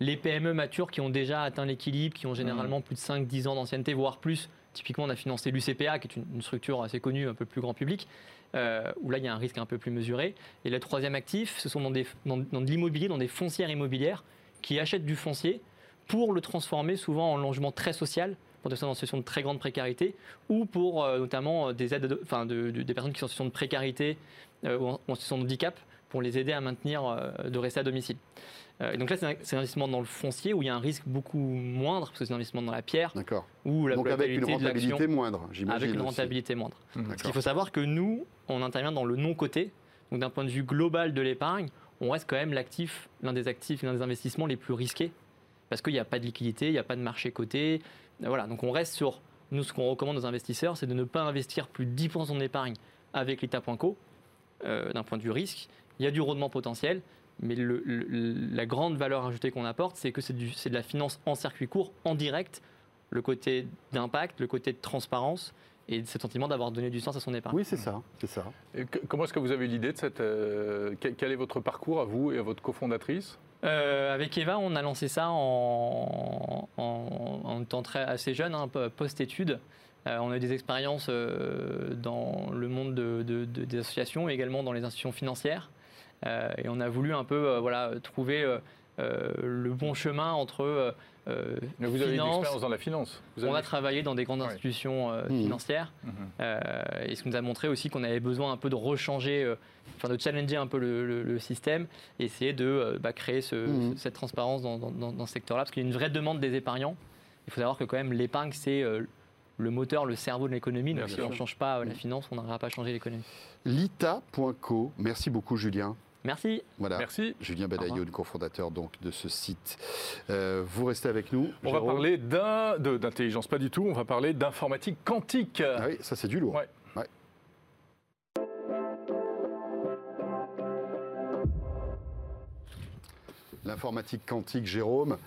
Les PME matures qui ont déjà atteint l'équilibre, qui ont généralement plus de 5-10 ans d'ancienneté, voire plus. Typiquement, on a financé l'UCPA, qui est une, une structure assez connue, un peu plus grand public, euh, où là, il y a un risque un peu plus mesuré. Et le troisième actif, ce sont dans, des, dans, dans de l'immobilier, dans des foncières immobilières, qui achètent du foncier pour le transformer souvent en logement très social, pour des personnes en situation de très grande précarité, ou pour euh, notamment euh, des aides, de- enfin de- de- des personnes qui sont en situation de précarité euh, ou en, ou en situation de handicap, pour les aider à maintenir, euh, de rester à domicile. Euh, et donc là, c'est un, investissement dans le foncier où il y a un risque beaucoup moindre, parce que c'est un investissement dans la pierre, D'accord. Donc avec une rentabilité moindre, j'imagine. avec une aussi. rentabilité moindre. Parce qu'il D'accord. faut savoir que nous, on intervient dans le non-coté. Donc d'un point de vue global de l'épargne, on reste quand même l'actif, l'un des actifs, l'un des investissements les plus risqués. Parce qu'il n'y a pas de liquidité, il n'y a pas de marché coté. Voilà, donc on reste sur. Nous, ce qu'on recommande aux investisseurs, c'est de ne pas investir plus de 10% de son épargne avec l'État.co, euh, d'un point de vue risque. Il y a du rendement potentiel, mais le- le- la grande valeur ajoutée qu'on apporte, c'est que c'est de la finance en circuit court, en direct, le côté d'impact, le côté de transparence et ce sentiment d'avoir donné du sens à son épargne. Oui, c'est ça, c'est ça. Et que- comment est-ce que vous avez eu l'idée de cette... euh, quel, quel est votre parcours à vous et à votre cofondatrice? Euh, avec Eva, on a lancé ça en, en, en étant très, assez jeune, hein, po- post-études. Euh, on a eu des expériences euh, dans le monde de- de- de- des associations et également dans les institutions financières. Euh, et on a voulu un peu euh, voilà, trouver euh, le bon chemin entre Mais vous avez une finance. expérience dans la finance. Vous On a travaillé dans des grandes Ouais. institutions euh, Mhm. financières euh, et ce qui nous a montré aussi qu'on avait besoin un peu de rechanger, euh, enfin de challenger un peu le, le- le système et essayer de euh, bah, créer ce- Mhm. cette transparence dans, dans- dans- dans ce secteur-là parce qu'il y a une vraie demande des épargnants. Il faut savoir que quand même l'épargne c'est euh, le moteur, le cerveau de l'économie. Bien Donc si on ne change pas la finance, on n'arrivera pas à changer l'économie. Lita.co. Merci beaucoup, Julien. Merci. Voilà. Merci. Julien. Badayoun, cofondateur donc de ce site. Euh, vous restez avec nous. On va parler d'un- de- d'intelligence, pas du tout. On va parler d'informatique quantique. Ah oui, ça c'est du lourd. Ouais. L'informatique quantique, Jérôme.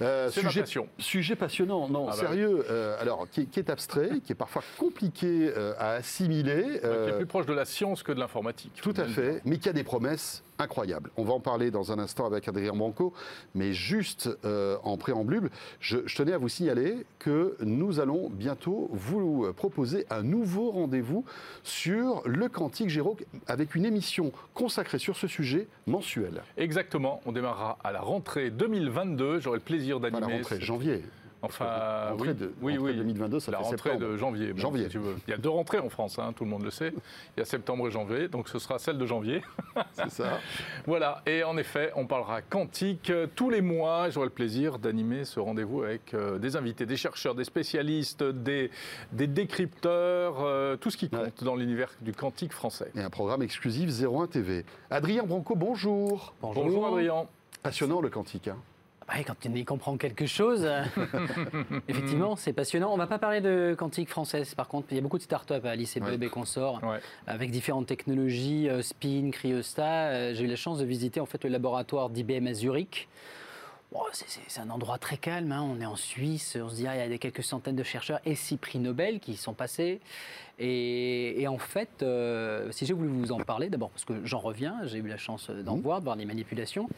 Euh, sujet, passion. sujet passionnant, non, Ah bah sérieux. euh, alors, qui, qui est abstrait, qui est parfois compliqué euh, à assimiler. Qui est plus proche de la science que de l'informatique. tout à fait, mais qui a des promesses incroyables. On va en parler dans un instant avec Adrien Banco, mais juste euh, en préambule, je, je tenais à vous signaler que nous allons bientôt vous proposer un nouveau rendez-vous sur le quantique, Jérôme, avec une émission consacrée sur ce sujet mensuel. Exactement. On démarrera à la rentrée 2022. J'aurai le plaisir d'animer. la rentrée, cette- janvier. Enfin, rentrée oui, de, oui, rentrée oui. 2022, ça la fait rentrée septembre. de janvier. bon, Janvier. si tu veux. Il y a deux rentrées en France, hein, tout le monde le sait. Il y a septembre et janvier, donc ce sera celle de janvier. C'est ça. Voilà, et en effet, on parlera quantique euh, tous les mois. J'aurai le plaisir d'animer ce rendez-vous avec euh, des invités, des chercheurs, des spécialistes, des, des décrypteurs, euh, tout ce qui compte Ouais. dans l'univers du quantique français. Et un programme exclusif 01 TV. Adrien Branco, bonjour. Bonjour, Adrien. Passionnant le quantique. hein. Ouais, quand on y comprend quelque chose, euh, effectivement, c'est passionnant. On va pas parler de quantique française, par contre. Il y a beaucoup de startups à Alice et Ouais. Bob et consorts, Ouais. avec différentes technologies, euh, Spin, Cryostat. Euh, J'ai eu la chance de visiter en fait le laboratoire d'IBM à Zurich. C'est- un endroit très calme. hein. On est en Suisse. On se dit, ah, il y a quelques centaines de chercheurs et six prix Nobel qui y sont passés. Et, et en fait, euh, si j'ai voulu vous en parler, d'abord parce que j'en reviens, j'ai eu la chance d'en voir, de voir les manipulations.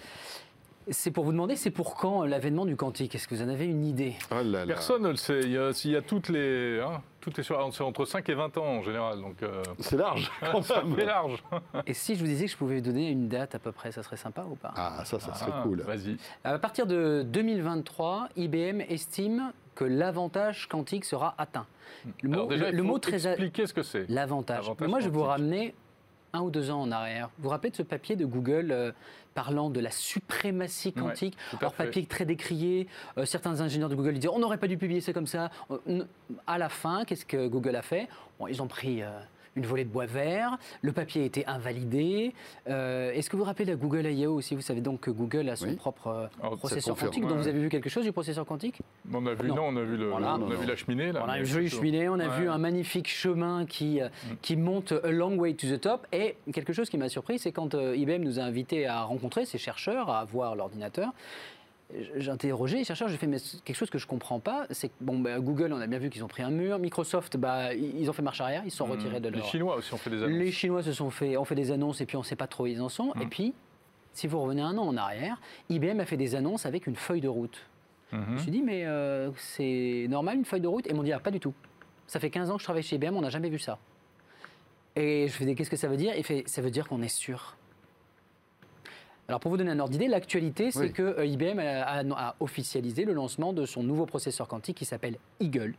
C'est pour vous demander, c'est pour quand l'avènement du quantique Est-ce que vous en avez une idée? Oh là là. Personne ne le sait. Il y a, il y a toutes les. hein, tout est sur, c'est entre 5 et 20 ans en général, donc euh, C'est large. fait large. Et si je vous disais que je pouvais vous donner une date à peu près, ça serait sympa ou pas? Ah, ça, ça serait Ah, cool. Vas-y. À partir de 2023, IBM estime que l'avantage quantique sera atteint. Le mot, Alors déjà, le- il le faut mot très... expliquer ce que c'est. L'avantage. Moi, je vais vous ramener un ou deux ans en arrière. Vous vous rappelez de ce papier de Google euh, parlant de la suprématie Ouais, quantique à Alors, papier très décrié. euh, certains ingénieurs de Google disaient on n'aurait pas dû publier ça comme ça. Euh, à la fin, qu'est-ce que Google a fait? Bon, Ils ont pris. euh, une volée de bois vert, le papier a été invalidé. Euh, Est-ce que vous vous rappelez de la Google I.O. aussi? Vous savez donc que Google a son Oui. propre euh, Alors, processeur quantique. ouais, Donc vous avez vu quelque chose du processeur quantique? On a vu, Non. non, on a vu, le, Voilà. on a vu la cheminée. Là, on a jolie plutôt- cheminée, on a Ouais. vu un magnifique chemin qui, euh, qui monte a long way to the top. Et quelque chose qui m'a surpris, c'est quand IBM nous a invités à rencontrer ces chercheurs, à voir l'ordinateur. J'ai interrogé les chercheurs, j'ai fait mais quelque chose que je comprends pas, c'est que bon, bah, Google, on a bien vu qu'ils ont pris un mur, Microsoft, bah, ils ont fait marche arrière, ils se sont retirés de Les leur. Chinois aussi ont fait des annonces. Les Chinois se sont fait, ont fait des annonces et puis on ne sait pas trop où ils en sont. Et puis, si vous revenez un an en arrière, IBM a fait des annonces avec une feuille de route. Je Mhm. me suis dit, mais euh, c'est normal une feuille de route? Et ils m'ont dit, ah, pas du tout. Ça fait 15 ans que je travaille chez IBM, on n'a jamais vu ça. Et je fais, qu'est-ce que ça veut dire? Il fait, ça veut dire qu'on est sûr. Alors pour vous donner un ordre d'idée, l'actualité, c'est Oui. que euh, IBM a, a- a officialisé le lancement de son nouveau processeur quantique qui s'appelle Eagle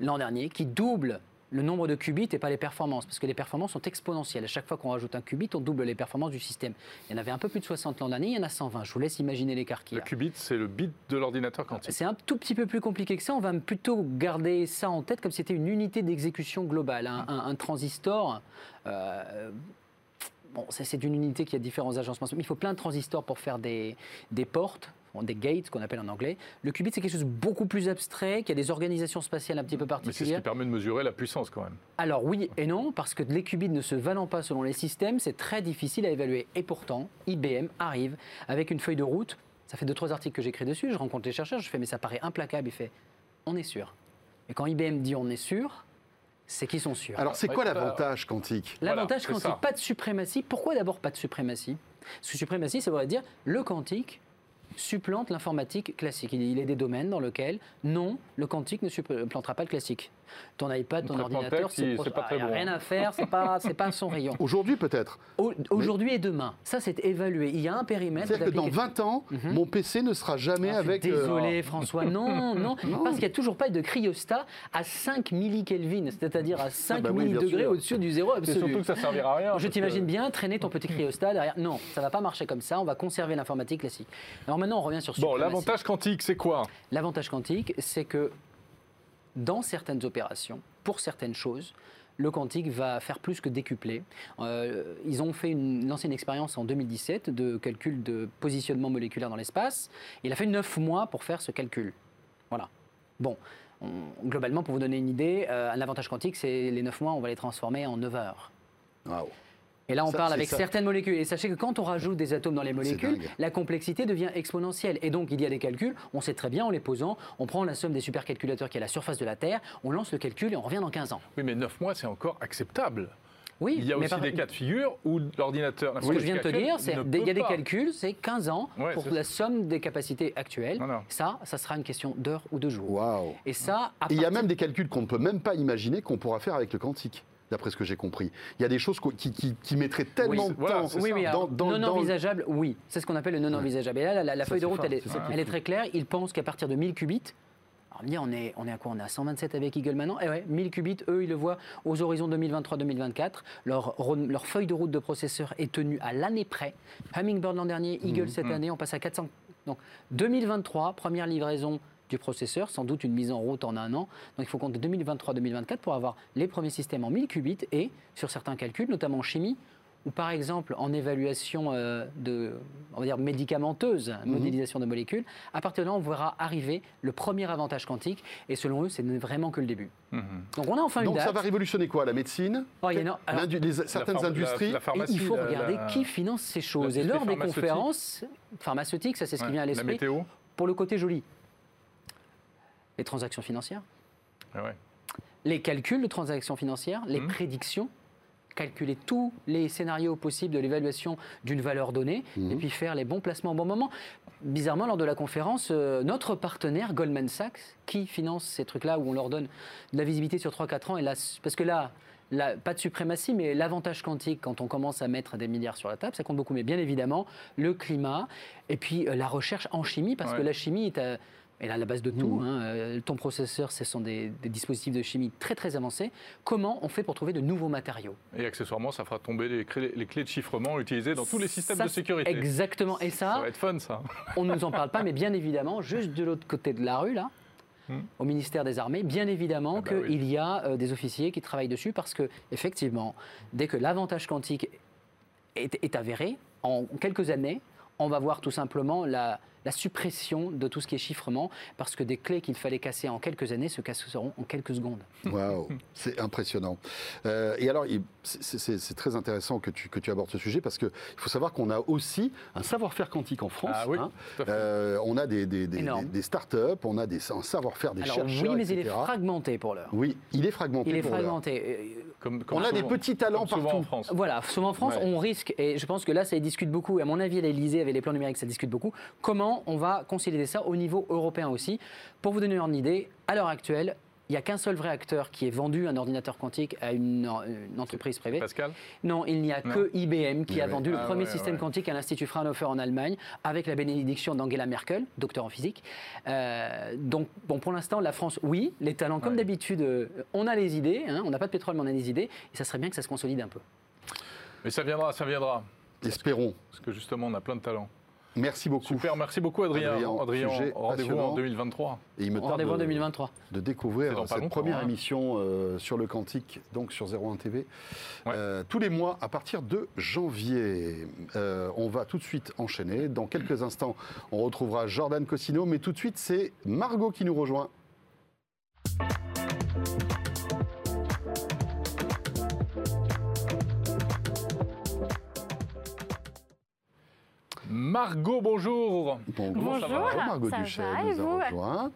l'an dernier, qui double le nombre de qubits et pas les performances, parce que les performances sont exponentielles. À chaque fois qu'on rajoute un qubit, on double les performances du système. Il y en avait un peu plus de 60 l'an dernier, il y en a 120. Je vous laisse imaginer l'écart qu'il y Le qubit, c'est le bit de l'ordinateur quantique. C'est un tout petit peu plus compliqué que ça. On va plutôt garder ça en tête comme si c'était une unité d'exécution globale. Un, un- un transistor, euh, bon, c'est une unité qui a différents agencements. Mais il faut plein de transistors pour faire des, des portes, des gates, qu'on appelle en anglais. Le qubit, c'est quelque chose de beaucoup plus abstrait, qui a des organisations spatiales un petit peu Mais c'est ce qui particulières. permet de mesurer la puissance quand même. Alors oui et non, parce que les qubits ne se valent pas selon les systèmes, c'est très difficile à évaluer. Et pourtant, IBM arrive avec une feuille de route. Ça fait deux, trois articles que j'écris dessus. Je rencontre les chercheurs, je fais, mais ça paraît implacable. Il fait, on est sûr. Et quand IBM dit on est sûr, c'est qu'ils sont sûrs. Alors, c'est quoi l'avantage quantique L'avantage voilà, quantique, ça. pas de suprématie. Pourquoi d'abord pas de suprématie? Parce que suprématie, ça voudrait dire le quantique supplante l'informatique classique. Il il est des domaines dans lesquels, non, le quantique ne supplantera pas le classique. Ton iPad, ton ordinateur, c'est pas ah, très y a bon, rien hein. à faire, c'est pas, c'est pas son rayon. Aujourd'hui, peut-être. Au- Aujourd'hui et demain, ça c'est évalué. Il y a un périmètre. C'est-à-dire que dans d'application. 20 ans, mon PC ne sera jamais Ah, avec. euh, Désolé François, non, non, parce qu'il n'y a toujours pas de cryostat à 5 millikelvin, c'est-à-dire à 5 bah oui, bien degrés au-dessus du zéro C'est surtout absolu. que ça servira à rien. Je t'imagine que- bien traîner ton petit cryostat derrière. Non, ça va pas marcher comme ça. On va conserver l'informatique classique. Alors maintenant, on revient sur Bon, l'avantage quantique, c'est quoi? L'avantage quantique, c'est que dans certaines opérations, pour certaines choses, le quantique va faire plus que décupler. Euh, ils ont fait une, lancé une expérience en 2017 de calcul de positionnement moléculaire dans l'espace. Il a fait 9 mois pour faire ce calcul. Voilà. Bon, on- globalement, pour vous donner une idée, euh, un avantage quantique, c'est les 9 mois, on va les transformer en 9 heures. waouh. Et là, on Ça, parle avec ça. certaines molécules. Et sachez que quand on rajoute des atomes dans les molécules, la complexité devient exponentielle. Et donc, il y a des calculs, on sait très bien en les posant, on prend la somme des supercalculateurs qui est à la surface de la Terre, on lance le calcul et on revient dans 15 ans. Oui, mais 9 mois, c'est encore acceptable. Oui, Il y a mais aussi par- des cas de figure où l'ordinateur. Ce que je viens de te dire, c'est il y a des pas. calculs, c'est 15 ans Ouais, pour la somme des capacités actuelles. Non, non. Ça, ça sera une question d'heures ou de jours. Waouh. Et ça, il y a même des calculs qu'on ne peut même pas imaginer qu'on pourra faire avec le quantique, d'après ce que j'ai compris. Il y a des choses qui, qui- qui mettraient tellement Oui, de voilà, temps c'est Oui, oui, dans, dans- non dans- envisageable, oui. C'est ce qu'on appelle le non envisageable. Et là, la, la- la Ça, feuille de route, elle est, elle très claire. Il pense qu'à partir de 1000 qubits, alors, on est, on est à quoi? On est à 127 avec Eagle maintenant? Eh ouais, 1000 qubits, eux, ils le voient aux horizons 2023-2024. Leur, feuille de route de processeur est tenue à l'année près. Hummingbird l'an dernier, Eagle Mhm. cette année, on passe à 400. Donc, 2023, première livraison du processeur, sans doute une mise en route en un an. Donc il faut compter 2023-2024 pour avoir les premiers systèmes en 1000 qubits et sur certains calculs, notamment en chimie, ou par exemple en évaluation euh, de, on va dire médicamenteuse, Mhm. modélisation de molécules, à partir de là, on verra arriver le premier avantage quantique. Et selon eux, c'est vraiment que le début. Mhm. Donc on a enfin une Donc date. ça va révolutionner quoi La médecine? Oh, il y en a- alors, L'indu- les- Certaines la- industries la et pharmacie, il faut la- regarder la- qui finance ces choses. Et lors des conférences pharmaceutiques, ça c'est ce qui vient à La l'esprit, météo pour le côté joli. Les transactions financières, ouais. les calculs de transactions financières, les Mhm. prédictions, calculer tous les scénarios possibles de l'évaluation d'une valeur donnée Mhm. et puis faire les bons placements au bon moment. Bizarrement, lors de la conférence, euh, notre partenaire Goldman Sachs, qui finance ces trucs-là où on leur donne de la visibilité sur 3-4 ans, et là, parce que là, pas de suprématie, mais l'avantage quantique, quand on commence à mettre des milliards sur la table, ça compte beaucoup. Mais bien évidemment, le climat, et puis euh, la recherche en chimie, parce que la chimie est à, elle est à la base de tout. hein. Euh, ton processeur, ce sont des, des dispositifs de chimie très très avancés. Comment on fait pour trouver de nouveaux matériaux? Et accessoirement, ça fera tomber les clés, les clés de chiffrement utilisées dans tous les systèmes Ça, de sécurité. Exactement. Et Ça ça, va être fun, ça. on ne nous en parle pas, mais bien évidemment, juste de l'autre côté de la rue, là, Hmm. au ministère des Armées, bien évidemment Ah bah qu'il oui. y a euh, des officiers qui travaillent dessus parce que, effectivement, dès que l'avantage quantique est, est avéré, en quelques années, on va voir tout simplement la, la suppression de tout ce qui est chiffrement parce que des clés qu'il fallait casser en quelques années se casseront en quelques secondes. Waouh, c'est impressionnant. Euh, c'est- très intéressant que tu, que tu abordes ce sujet parce qu'il faut savoir qu'on a aussi un savoir-faire quantique en France. Ah oui, hein. Euh, on a des, des, des, Énorme. des- des startups, on a des, un savoir-faire des Alors chercheurs, oui, mais il est fragmenté pour l'heure. Oui, il est fragmenté. Il est pour l'heure. fragmenté. Euh, Comme- comme On a des petits talents souvent partout. en France. Voilà, souvent en France, Ouais. on risque, et je pense que là, ça y discute beaucoup, et à mon avis, à l'Elysée, avec les plans numériques, ça discute beaucoup, comment on va consolider ça au niveau européen aussi? Pour vous donner une idée, à l'heure actuelle, il n'y a qu'un seul vrai acteur qui ait vendu un ordinateur quantique à une, une entreprise privée. Pascal? Non, il n'y a Non. que IBM qui Oui, a oui. vendu le Ah premier ouais, système ouais. quantique à l'Institut Fraunhofer en Allemagne, avec la bénédiction d'Angela Merkel, docteur en physique. Euh, donc, bon, pour l'instant, la France, oui, les talents, comme Ouais. d'habitude, euh, on a les idées, hein, on n'a pas de pétrole, mais on a des idées, et ça serait bien que ça se consolide un peu. Mais ça viendra, ça viendra. Espérons. Parce que justement, on a plein de talents. Merci beaucoup. Super, merci beaucoup Adrien. Adrien, rendez-vous en 2023. Et il me tarde Rendez-vous en de- 2023. de découvrir cette première hein. émission euh, sur le quantique, donc sur 01 TV, Ouais. euh, tous les mois à partir de janvier. Euh, on va tout de suite enchaîner. Dans quelques instants, on retrouvera Jordan Cosino, mais tout de suite, c'est Margot qui nous rejoint. Margot, bonjour. Bon, Bonjour, ça va Margot ça va, nous a rejoint,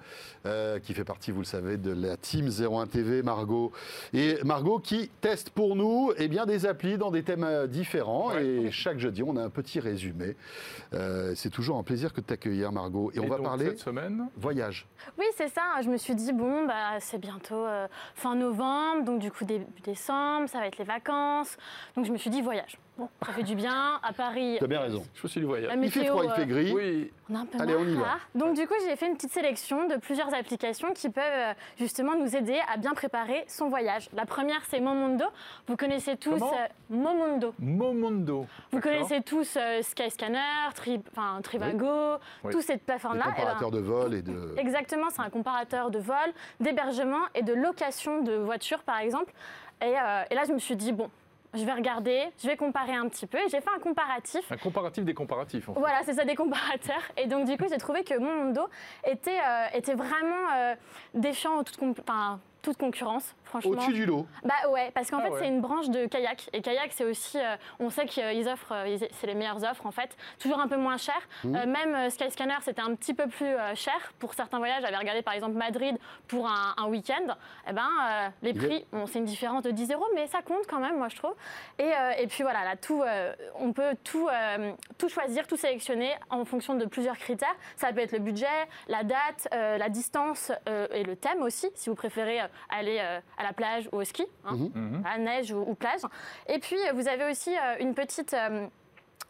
euh, qui fait partie, vous le savez, de la team 01 TV, Margot. Et Margot qui teste pour nous eh bien, des applis dans des thèmes euh, différents. Ouais. Et chaque jeudi, on a un petit résumé. Euh, C'est toujours un plaisir que de t'accueillir, Margot. Et, on va donc, parler cette semaine voyage. Oui, c'est ça. Je me suis dit, bon, bah, c'est bientôt euh, fin novembre, donc du coup début décembre, ça va être les vacances. Donc je me suis dit, voyage. Bon, ça fait du bien. À Paris, Tu as bien raison. Je suis du voyage. la Il fait météo, froid, il fait gris. Oui, on a un peu Allez, on y va. Donc du coup, j'ai fait une petite sélection de plusieurs applications qui peuvent euh, justement nous aider à bien préparer son voyage. La première, c'est Momondo. Vous connaissez tous Comment euh, Momondo. Momondo. Vous connaissez tous euh, Skyscanner, Tri- enfin, Trivago, Oui. toutes ces plateformes-là. Eh ben, de vol et de... Exactement, c'est un comparateur de vol, d'hébergement et de location de voitures, par exemple. Et, euh, et là, je me suis dit, bon, je vais regarder, je vais comparer un petit peu. Et j'ai fait un comparatif. Un comparatif des comparatifs. En fait. Voilà, c'est ça, des comparateurs. Et donc, du coup, j'ai trouvé que mon Mondo était, euh, était vraiment euh, défiant en toute, enfin, toute concurrence, franchement. Au-dessus du lot. Bah ouais, parce qu'en Ah fait, ouais. c'est une branche de kayak. Et kayak, c'est aussi, euh, on sait qu'ils offrent, euh, c'est les meilleures offres en fait, toujours un peu moins cher. Mmh. Euh, même euh, Skyscanner, c'était un petit peu plus euh, cher pour certains voyages. J'avais regardé par exemple Madrid pour un, un week-end. Eh ben, euh, les prix, bon, c'est une différence de 10 euros, mais ça compte quand même, moi je trouve. Et, euh, et puis voilà, là, tout, euh, on peut tout, euh, tout choisir, tout sélectionner en fonction de plusieurs critères. Ça peut être le budget, la date, euh, la distance euh, et le thème aussi, si vous préférez euh, aller euh, à la plage ou au ski, hein, Mhm. à neige ou, ou plage. Et puis, euh, vous avez aussi euh, une petite... euh,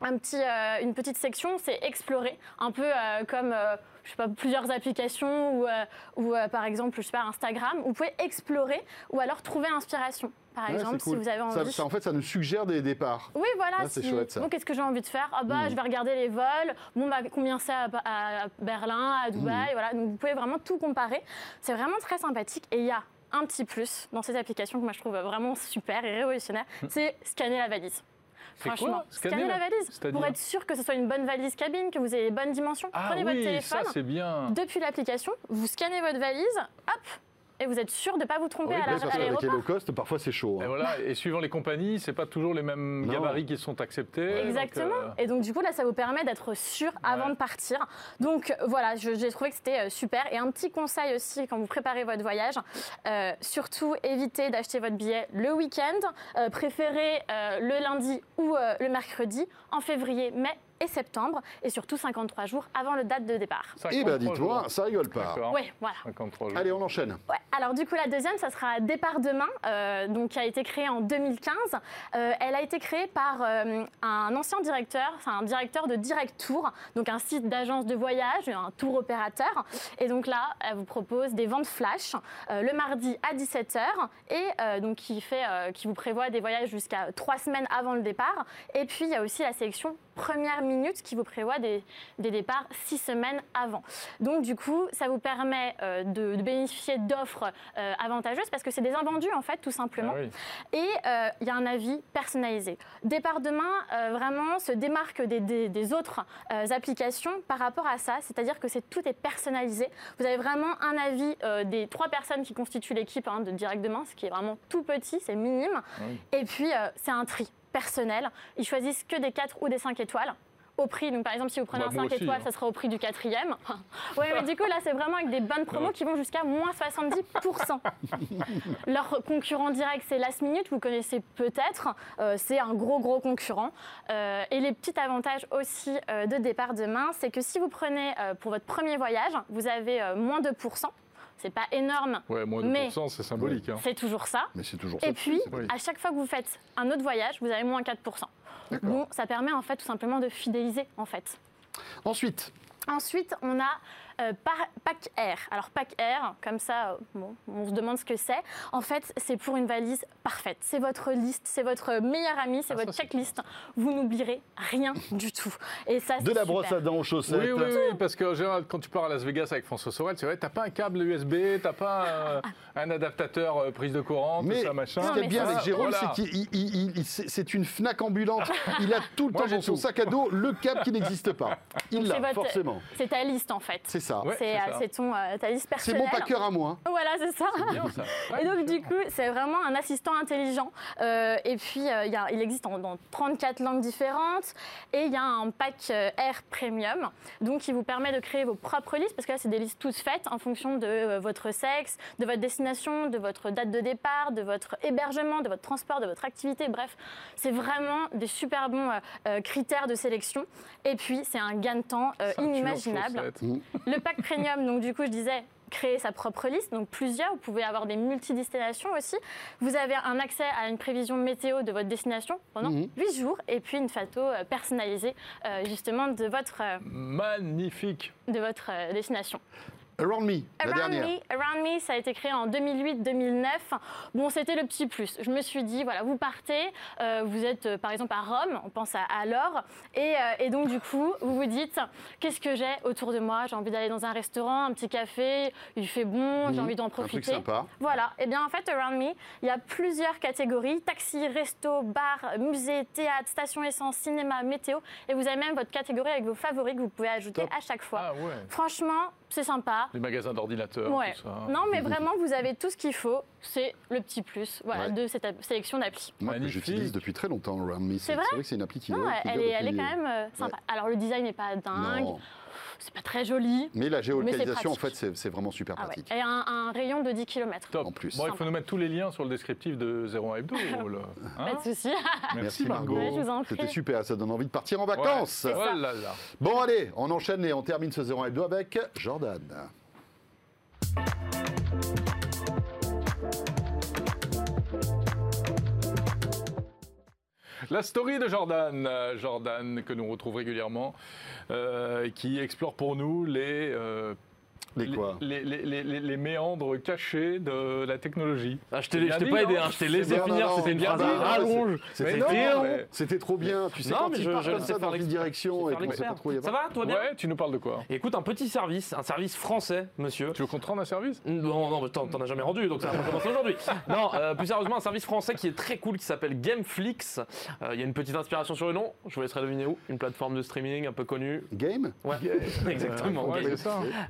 un petit, euh, une petite section, c'est explorer, un peu euh, comme euh, je sais pas, plusieurs applications ou, euh, ou euh, par exemple je sais pas, Instagram. Vous pouvez explorer ou alors trouver inspiration. Par Ouais, exemple, cool. si vous avez Ça- envie. ça, en fait, ça nous suggère des départs. Oui, voilà. Ah, c'est si- chouette, ça. Bon, qu'est-ce que j'ai envie de faire? Ah bah, Mm. je vais regarder les vols. Bon, bah, combien c'est à, à Berlin, à Dubaï, voilà. Donc, vous pouvez vraiment tout comparer. C'est vraiment très sympathique. Et il y a un petit plus dans ces applications que moi je trouve vraiment super et révolutionnaire, c'est scanner la valise. Franchement, Scanner scanner la la- valise pour être sûr que ce soit une bonne valise cabine, que vous ayez les bonnes dimensions. Ah Prenez votre téléphone, ça c'est bien. depuis l'application, vous scannez votre valise, hop, et vous êtes sûr de ne pas vous tromper Oui, à Oui, la- parce à qu'avec les l'aéroport. low cost, parfois, c'est chaud. Et hein. voilà, et suivant les compagnies, c'est pas toujours les mêmes Non. gabarits qui sont acceptés. donc, Exactement. euh, Et donc, du coup, là, ça vous permet d'être sûr avant Ouais. de partir. Donc, voilà, j'ai trouvé que c'était euh, super. Et un petit conseil aussi, quand vous préparez votre voyage, euh, surtout évitez d'acheter votre billet le week-end. Euh, préférez euh, le lundi ou euh, le mercredi, en février, mai et septembre. Et surtout 53 jours avant le date de départ. Eh ben, 53 dis-toi, ça rigole pas. Oui, voilà. 53 jours. Allez, on enchaîne. Ouais, alors du coup la deuxième, ça sera Départ demain, euh, donc qui a été créée en 2015. Euh, elle a été créée par euh, un ancien directeur, enfin un directeur de Direct Tour, donc un site d'agence de voyage, un tour opérateur. Et donc là, elle vous propose des ventes flash euh, le mardi à 17h et euh, donc qui fait, euh, qui vous prévoit des voyages jusqu'à trois semaines avant le départ. Et puis il y a aussi la sélection première minute qui vous prévoit des, des départs six semaines avant. Donc du coup, ça vous permet euh, de, de bénéficier d'offres euh, avantageuses parce que c'est des invendus en fait, tout simplement. Ah oui. Et euh, il y a un avis personnalisé. Départ demain, vraiment, se démarque des, des- des autres applications par rapport à ça. C'est-à-dire que c'est, tout est personnalisé. Vous avez vraiment un avis des trois personnes qui constituent l'équipe hein, de Direct Demain, ce qui est vraiment tout petit, c'est minime. Oui. Et puis, c'est un tri personnel. Ils choisissent que des 4 ou des 5 étoiles. Au prix, donc par exemple, si vous prenez Bah, un moi 5 aussi, étoiles, hein. ça sera au prix du quatrième. oui, mais du coup, là, c'est vraiment avec des bonnes promos qui vont jusqu'à moins 70%. Leur concurrent direct, c'est Last Minute, vous connaissez peut-être. Euh, c'est un gros, gros concurrent. Euh, et les petits avantages aussi euh, de départ demain, c'est que si vous prenez euh, pour votre premier voyage, vous avez euh, moins 2%. C'est pas énorme, Ouais, moins de Mais- c'est symbolique. hein. c'est toujours ça. Mais c'est toujours ça. Et puis, à chaque fois que vous faites un autre voyage, vous avez moins 4%. Bon, ça permet en fait tout simplement de fidéliser en fait. Ensuite, Ensuite, on a euh, Pack Air. Alors Pack Air, comme ça, euh, bon, on se demande ce que c'est. En fait, c'est pour une valise parfaite. C'est votre liste, c'est votre meilleur ami, c'est Ah, votre checklist. Vous n'oublierez rien du tout. Et ça, de la super. brosse à dents aux chaussettes. Oui, oui, oui, parce qu'en général, quand tu pars à Las Vegas avec François Sorel, c'est vrai, t'as pas un câble USB, t'as pas euh, un adaptateur euh, prise de courant, Mais tout ça, machin. ce qui est bien avec Jérôme, voilà. c'est qu'il il- il- il- c'est une Fnac ambulante. Il a tout le Moi, temps dans son tout. sac à dos le câble qui n'existe pas. Il l'a, forcément. C'est ta liste en fait. C'est ça. Ça. Ouais, c'est c'est euh, c'est ton euh, ta liste C'est personnelle. mon packer à moi. Voilà, c'est ça. Bien, ça. Et donc du coup, c'est vraiment un assistant intelligent. Euh, et puis, euh, il y a- il existe en- dans 34 langues différentes. Et il y a un pack euh, Air Premium, donc qui vous permet de créer vos propres listes, parce que là, c'est des listes toutes faites en fonction de euh, votre sexe, de votre destination, de votre date de départ, de votre hébergement, de votre transport, de votre activité. Bref, c'est vraiment des super bons critères de sélection. Et puis, c'est un gain de temps euh, inimaginable. Le pack premium, donc du coup, je disais créer sa propre liste, donc plusieurs, vous pouvez avoir des multidestinations aussi. Vous avez un accès à une prévision météo de votre destination pendant Mhm. 8 jours et puis une photo euh, personnalisée euh, justement de votre, euh, Magnifique. de votre euh, destination. Around Me, la Around dernière. Me, Around Me, ça a été créé en 2008-2009. Bon, c'était le petit plus. Je me suis dit, voilà, vous partez, euh, vous êtes euh, par exemple à Rome, on pense à, à l'or, et, euh, et donc du coup, vous vous dites, qu'est-ce que j'ai autour de moi? J'ai envie d'aller dans un restaurant, un petit café, il fait bon, j'ai Mhm. envie d'en Un truc profiter. sympa. Voilà, et bien en fait, Around Me, il y a plusieurs catégories taxi, resto, bar, musée, théâtre, station essence, cinéma, météo. Et vous avez même votre catégorie avec vos favoris que vous pouvez ajouter Top. à chaque fois. Ah ouais. Franchement, c'est sympa. Les magasins d'ordinateurs, Ouais. tout ça. Non, mais vraiment, vous avez tout ce qu'il faut. C'est le petit plus voilà, Ouais. de cette sélection d'applis. Moi, que j'utilise depuis très longtemps, Around Me. C'est vrai vrai que c'est une appli qui Non, qui elle, est, elle est quand même euh, sympa. Alors, le design n'est pas dingue, Non. C'est pas très joli. Mais la géolocalisation, en fait, c'est c'est vraiment super Ah ouais. pratique. Et un, un rayon de 10 km. Top. En plus. Bon, il faut nous mettre tous les liens sur le descriptif de 01 Hebdo. Hein Pas de souci. Merci Margot. Ouais, je vous en prie. C'était super, ça donne envie de partir en Ouais. vacances. Oh là là. Bon, allez, on enchaîne et on termine ce 01 Hebdo avec Jordan. La story de Jordan, Euh, Jordan que nous retrouvons régulièrement, qui explore pour nous les, euh, Les quoi les, les- les- les- les méandres cachés de la technologie. Ah, je t'ai pas aidé, hein, je t'ai laissé finir, c'était une bien phrase à rallonge. C'était Mais trop bien. mais- C'était trop bien. Tu sais, Non, quand mais il je- part je comme ça dans une direction et faire qu'on sait pas l'expert. trop y Ça va, va bien Ouais, tu nous parles de quoi Écoute, un petit service, un service français, monsieur. Tu veux qu'on te rende un service? Non, non, mais t'en as jamais rendu, donc ça va pas commencer aujourd'hui. Non, euh, plus sérieusement, un service français qui est très cool qui s'appelle Gameflix. Euh, Il y a une petite inspiration sur le nom, je vous laisserai deviner où. Une plateforme de streaming un peu connue. Game? Ouais, exactement.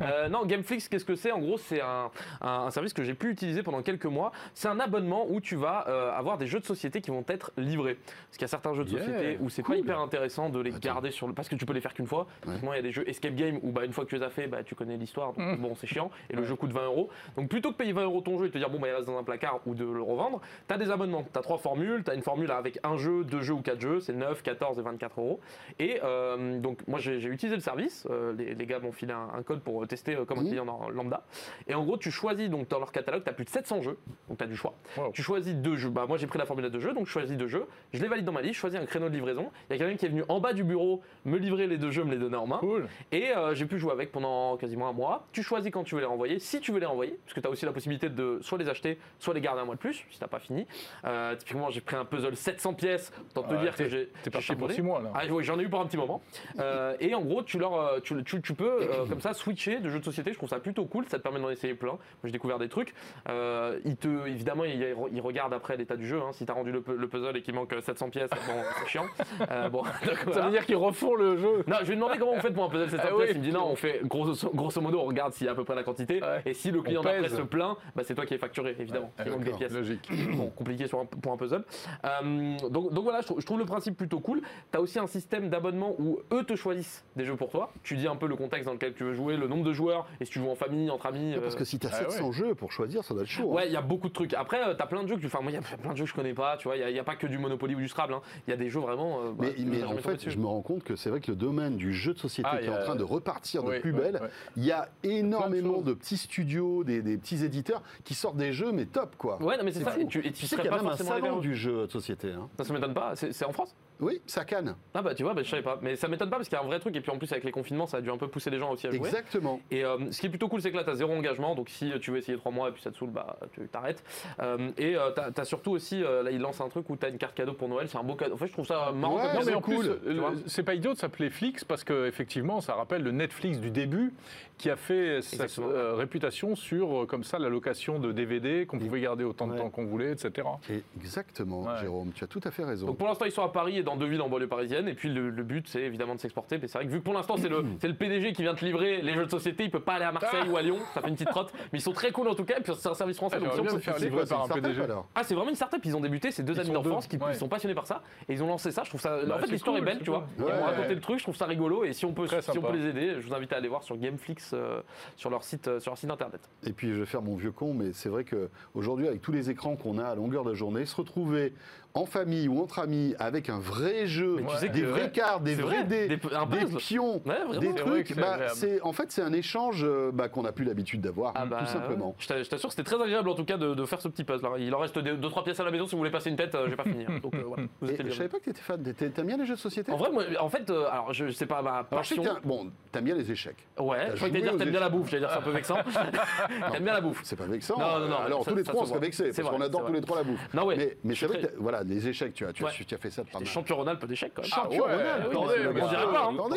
Euh, non, Gameflix, qu'est-ce que c'est? En gros, c'est un, un- un service que j'ai pu utiliser pendant quelques mois. C'est un abonnement où tu vas euh, avoir des jeux de société qui vont être livrés. Parce qu'il y a certains jeux de Yeah, société où c'est cool. pas hyper intéressant de les Attends. garder sur le. Parce que tu peux les faire qu'une fois. Ouais. Typiquement, il y a des jeux escape game où bah, une fois que tu les as fait, bah, tu connais l'histoire. Donc bon, c'est chiant. Et le jeu coûte 20 euros. Donc plutôt que payer 20 euros ton jeu et te dire bon, bah, il reste dans un placard ou de le revendre, tu as des abonnements. Tu as trois formules. Tu as une formule avec un jeu, deux jeux ou quatre jeux. C'est 9, 14 et 24 euros. Et euh, donc, moi, j'ai utilisé le service. Euh, les, les gars m'ont filé un, un code pour tester euh, comme un Mhm. client dans- lambda. Et en gros, tu choisis donc dans leur catalogue, tu as plus de 700 jeux. Donc, tu as du choix. Wow. Tu choisis deux jeux. Bah, moi, j'ai pris la formule de jeux. Donc, je choisis deux jeux. Je les valide dans ma liste. Je choisis un créneau de livraison. Il y a quelqu'un qui est venu en bas du bureau me livrer les deux jeux, me les donner en main. Cool. Et euh, j'ai pu jouer avec pendant quasiment un mois. Tu choisis quand tu veux les renvoyer, si tu veux les renvoyer, parce que tu as aussi la possibilité de soit les acheter, soit les garder un mois de plus, si t'as pas fini. Euh, typiquement, j'ai pris un puzzle 700 pièces, autant te Ouais, dire que j'ai. T'es parti pour charbonné. 6 mois là. Ah oui, j'en ai eu pour un petit moment. Euh, et en gros, tu, leur, tu, tu- tu peux comme ça switcher de jeux de société. Je trouve ça plutôt cool. Ça te permet d'en essayer plein. Moi, j'ai découvert des trucs. Euh, il te, évidemment, il, il regarde après l'état du jeu. hein. Si tu as rendu le, pu- le puzzle et qu'il manque 700 pièces, bon, c'est chiant. Euh, bon, donc, Ça veut dire qu'ils refont le jeu. Non, je lui ai demandé comment vous faites pour un puzzle 700 Ah oui. pièces. Il me dit non, on fait grosso, grosso modo, on regarde s'il y a à peu près la quantité. Ouais. Et si le client On d'après se plaint, bah, c'est toi qui es facturé, évidemment. Ouais, Il manque des pièces. Logique. Bon, compliqué sur un- pour un puzzle. Euh, donc, donc voilà, je trouve, je trouve le principe plutôt cool. Tu as aussi un système d'abonnement où eux te choisissent des jeux pour toi. Tu dis un peu le contexte dans lequel tu veux jouer, le nombre de joueurs, et si tu joues en famille, entre amis. Parce euh, que si t'as Ah 700 jeux pour choisir, ça doit être chaud. hein. Ouais, il y a beaucoup de trucs. Après, tu t'as plein de jeux que tu. Enfin, moi, il y a plein de jeux que je connais pas, tu vois. Il n'y a, pas que du Monopoly ou du Scrabble. hein. Il y a des jeux vraiment. euh, bah, Mais, mais en fait, je me rends compte que c'est vrai que le domaine du jeu de société Ah, qui est en train de repartir de Oui, plus belle, ouais. il y a énormément de petits studios, des, des petits éditeurs qui sortent des jeux, mais top quoi. Ouais, non, mais c'est ça. fou. Et tu, et tu Tu sais serais qu'il y a pas même un salon du jeu de société. hein. Ça, ça m'étonne pas. C'est en France Oui, ça canne. Ah bah tu vois, bah, je savais pas. Mais ça m'étonne pas parce qu'il y a un vrai truc. Et puis en plus, avec les confinements, ça a dû un peu pousser les gens aussi à jouer. Exactement. Et euh, ce qui est plutôt cool, c'est que là, tu as zéro engagement. Donc, si tu veux essayer trois mois et puis ça te saoule, bah, tu t'arrêtes. Euh, et tu as, surtout aussi, euh, là, il lance un truc où tu as une carte cadeau pour Noël. C'est un beau cadeau. En fait, je trouve ça marrant. Ouais, Non, mais c'est en plus, cool, euh, c'est pas idiot de s'appeler Flix parce que effectivement, ça rappelle le Netflix du début qui a fait sa Exactement. euh, réputation sur euh, comme ça la location de DVD qu'on pouvait garder autant de Ouais. temps qu'on voulait, etc. Et exactement, Ouais. Jérôme, tu as tout à fait raison. Donc, pour l'instant, ils sont à Paris et dans dans deux villes en banlieue parisienne. Et puis le, le but, c'est évidemment de s'exporter. Mais c'est vrai que vu que pour l'instant, c'est le, c'est le PDG qui vient te livrer les jeux de société, il peut pas aller à Marseille ou à Lyon. Ça fait une petite trotte. Mais ils sont très cool en tout cas. Et puis c'est un service français. Ah, donc j'aimerais si on bien peut- me faire C'est livrer par un PDG. alors Ah, c'est vraiment une start-up. Ils ont débuté, c'est deux Ils amis d'enfance qui ouais. sont passionnés par ça. Et ils ont lancé ça. Je trouve ça. Bah, en fait, l'histoire est belle, tu vois. Ils Ouais. raconté le truc. Je trouve ça rigolo. Et si on peut, Très si on sympa. peut les aider, je vous invite à aller voir sur Gameflix euh, sur leur site, euh, sur leur site internet. Et puis je vais faire mon vieux con, mais c'est vrai qu'aujourd'hui, avec tous les écrans qu'on a à longueur de journée, se retrouver en famille ou entre amis avec un vrai jeu, Mais tu sais des ouais, cartes, des vrais vrai, dés, des- pions, Ouais, vraiment. des trucs, bah, en fait c'est un échange euh, bah, qu'on n'a plus l'habitude d'avoir, Ah bah, tout simplement. Je t'a- je t'assure, c'était très agréable en tout cas de, de faire ce petit puzzle. là. Il en reste 2-3 pièces à la maison. Si vous voulez passer une tête, euh, j'ai pas fini. hein. Donc euh, voilà, vous Et êtes les je savais pas que tu étais fan. T'aimes bien les jeux de société? En vrai, moi, en fait, euh, alors je sais pas ma je passion. bon, t'aimes bien les échecs. Ouais, je crois que joué t'allais dire t'aimes bien la bouffe. J'allais dire c'est un peu vexant. t'aimes bien la bouffe. C'est pas vexant. Non, non, non, Alors tous les trois, on se serait vexés parce qu'on adore tous les trois la bouffe. Non, ouais. Mais, Je c'est vrai que voilà, les échecs, tu as, tu as, Ouais. tu as fait ça de pas mal. champion Rhône-Alpes d'échecs quand même. Champion Ah même, mais le on dirait pas, hein. Non,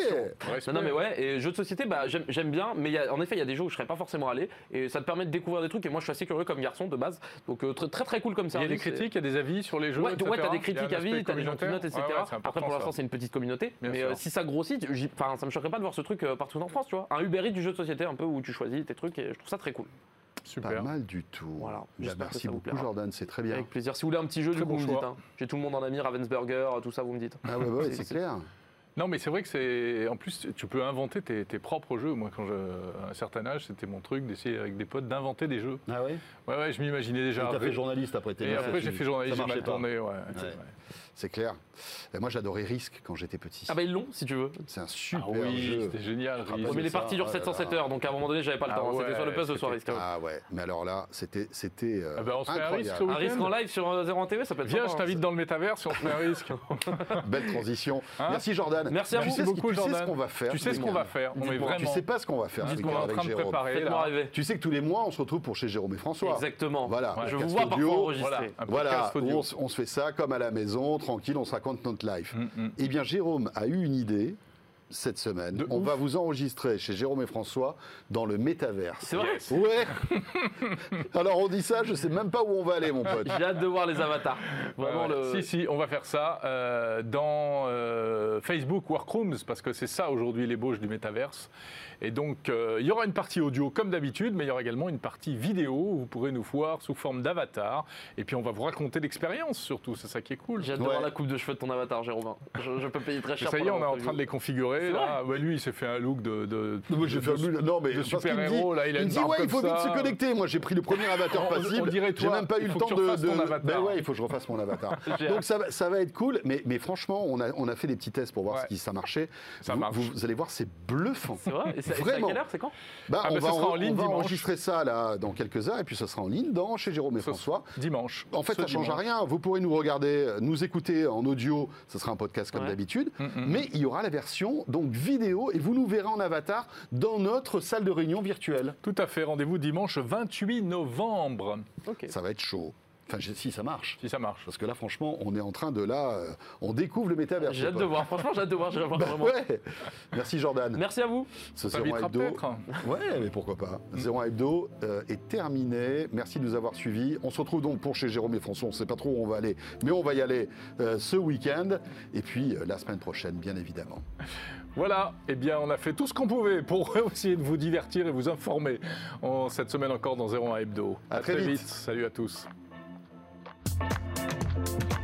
non, mais ouais, et jeux de société, bah, j'aime j'aime bien, mais il y a- en effet, il y a des jeux où je serais pas forcément allé, et ça te permet de découvrir des trucs, et moi je suis assez curieux comme garçon de base, donc euh, très, très très cool comme Il y a des critiques, il y a des avis sur les jeux. Ouais, t'as des critiques un à vie, aspect t'as des gens qui notent, etc. Après, pour l'instant, ça. c'est une petite communauté, mais euh, si ça grossit, ça me choquerait pas de voir ce truc euh, partout en France, tu vois. Un Uber Eats du jeu de société, un peu où tu choisis tes trucs, et je trouve ça très cool. Pas mal du tout. Voilà, Bah, j'espère que merci ça vous beaucoup plaira. Jordan, c'est très bien. Avec plaisir. Si vous voulez un petit jeu, Très du coup, bon vous me dites. hein. J'ai tout le monde en ami, Ravensburger, tout ça, vous me dites. Ah ouais, ouais, c'est clair. Non, mais c'est vrai que c'est. En plus, tu peux inventer tes, tes propres jeux. Moi, quand je, à un certain âge, c'était mon truc d'essayer avec des potes d'inventer des jeux. Ah ouais? Ouais, ouais, je m'imaginais déjà. T'as fait journaliste après Et après, j'ai fait journaliste, j'ai mal tourné. Ouais, c'est Ouais. vrai. C'est clair. Et moi, j'adorais Risk quand j'étais petit. Ah bah ils l'ont, si tu veux. C'est un super Ah oui, jeu. c'était génial. Ah, mais les parties durent là 707 là. heures, donc à un moment donné, j'avais pas le Ah temps. C'était soit le puzzle, soit c'était- risque. Ah ouais, mais alors là, c'était c'était euh, Ah bah, on se fait un. Risk week-end risque en live sur euh, 01 TV, ça peut être Viens, sympa, je hein. t'invite dans le métavers si on fait un risque. Belle transition. Hein Merci Jordan. Merci à tu vous sais ce- beaucoup, Tu sais ce Jordan. qu'on va faire Tu sais ce qu'on va faire. On est Dites-moi. Tu sais pas ce qu'on va faire ce ce qu'on est en train de préparer Faites-moi là. rêver. Tu sais que tous les mois, on se retrouve pour chez Jérôme et François. Exactement. Voilà. Je vous vois audio. parfois enregistrer. Voilà, on se fait ça comme à la maison, tranquille, on se raconte notre life. Mm, mm. Eh bien, Jérôme a eu une idée cette semaine. De on ouf. va vous enregistrer chez Jérôme et François dans le métaverse. C'est vrai Yes. Ouais Alors on dit ça, je sais même pas où on va aller, mon pote. J'ai hâte de voir les avatars. Vraiment Ouais, ouais. le. Si, si, on va faire ça euh, dans euh, Facebook Workrooms, parce que c'est ça aujourd'hui l'ébauche du métaverse. Et donc, euh, il y aura une partie audio comme d'habitude, mais il y aura également une partie vidéo où vous pourrez nous voir sous forme d'avatar. Et puis, on va vous raconter l'expérience surtout, c'est ça qui est cool. J'ai hâte Ouais. de voir la coupe de cheveux de ton avatar, Jérôme. Je, je peux payer très cher. ça y est, on est en train de les configurer. Là. Ouais, lui, il s'est fait un look de. de Moi, j'ai de- fait un nul- non mais de super-héros, dit- là, il a il une me dit ouais, il faut vite ça. se connecter. Moi, j'ai pris le premier avatar On- on passible. J'ai même pas eu il le temps de. Ben ouais, il faut que je refasse mon avatar. J'ai Donc ça, va- ça va être cool, mais, mais franchement, on a, on a fait des petits tests pour voir Ouais. si ça marchait. Ça vous, marche. vous- vous allez voir, c'est bluffant. C'est vrai Et c'est et c'est à Vraiment. quelle heure C'est quand? Bah, Ah, on va, ce sera en on ligne va dimanche. enregistrer ça là dans quelques heures et puis ce sera en ligne dans chez Jérôme et François. Dimanche. En fait, ça change dimanche. rien. Vous pourrez nous regarder, nous écouter en audio. Ce sera un podcast comme d'habitude. Mm, mm. Mais il y aura la version donc vidéo et vous nous verrez en avatar dans notre salle de réunion virtuelle. Tout à fait. Rendez-vous dimanche 28 novembre. Ça va être chaud. Enfin, si ça marche. si ça marche. Parce que là, franchement, on est en train de là, euh, on découvre le métavers. J'ai hâte de voir. Franchement, j'ai hâte de voir. J'ai hâte de voir Bah vraiment. ouais. Merci Jordan. Merci à vous. Ce Ça 01 t'invitera Hebdo. Ouais, mais pourquoi pas. 01 Hebdo euh, est terminé. Merci de nous avoir suivis. On se retrouve donc pour chez Jérôme et François. On ne sait pas trop où on va aller, mais on va y aller euh, ce week-end. Et puis la semaine prochaine, bien évidemment. Voilà, eh bien on a fait tout ce qu'on pouvait pour essayer de vous divertir et vous informer cette semaine encore dans 01 Hebdo. À très vite. Salut à tous. Thank you.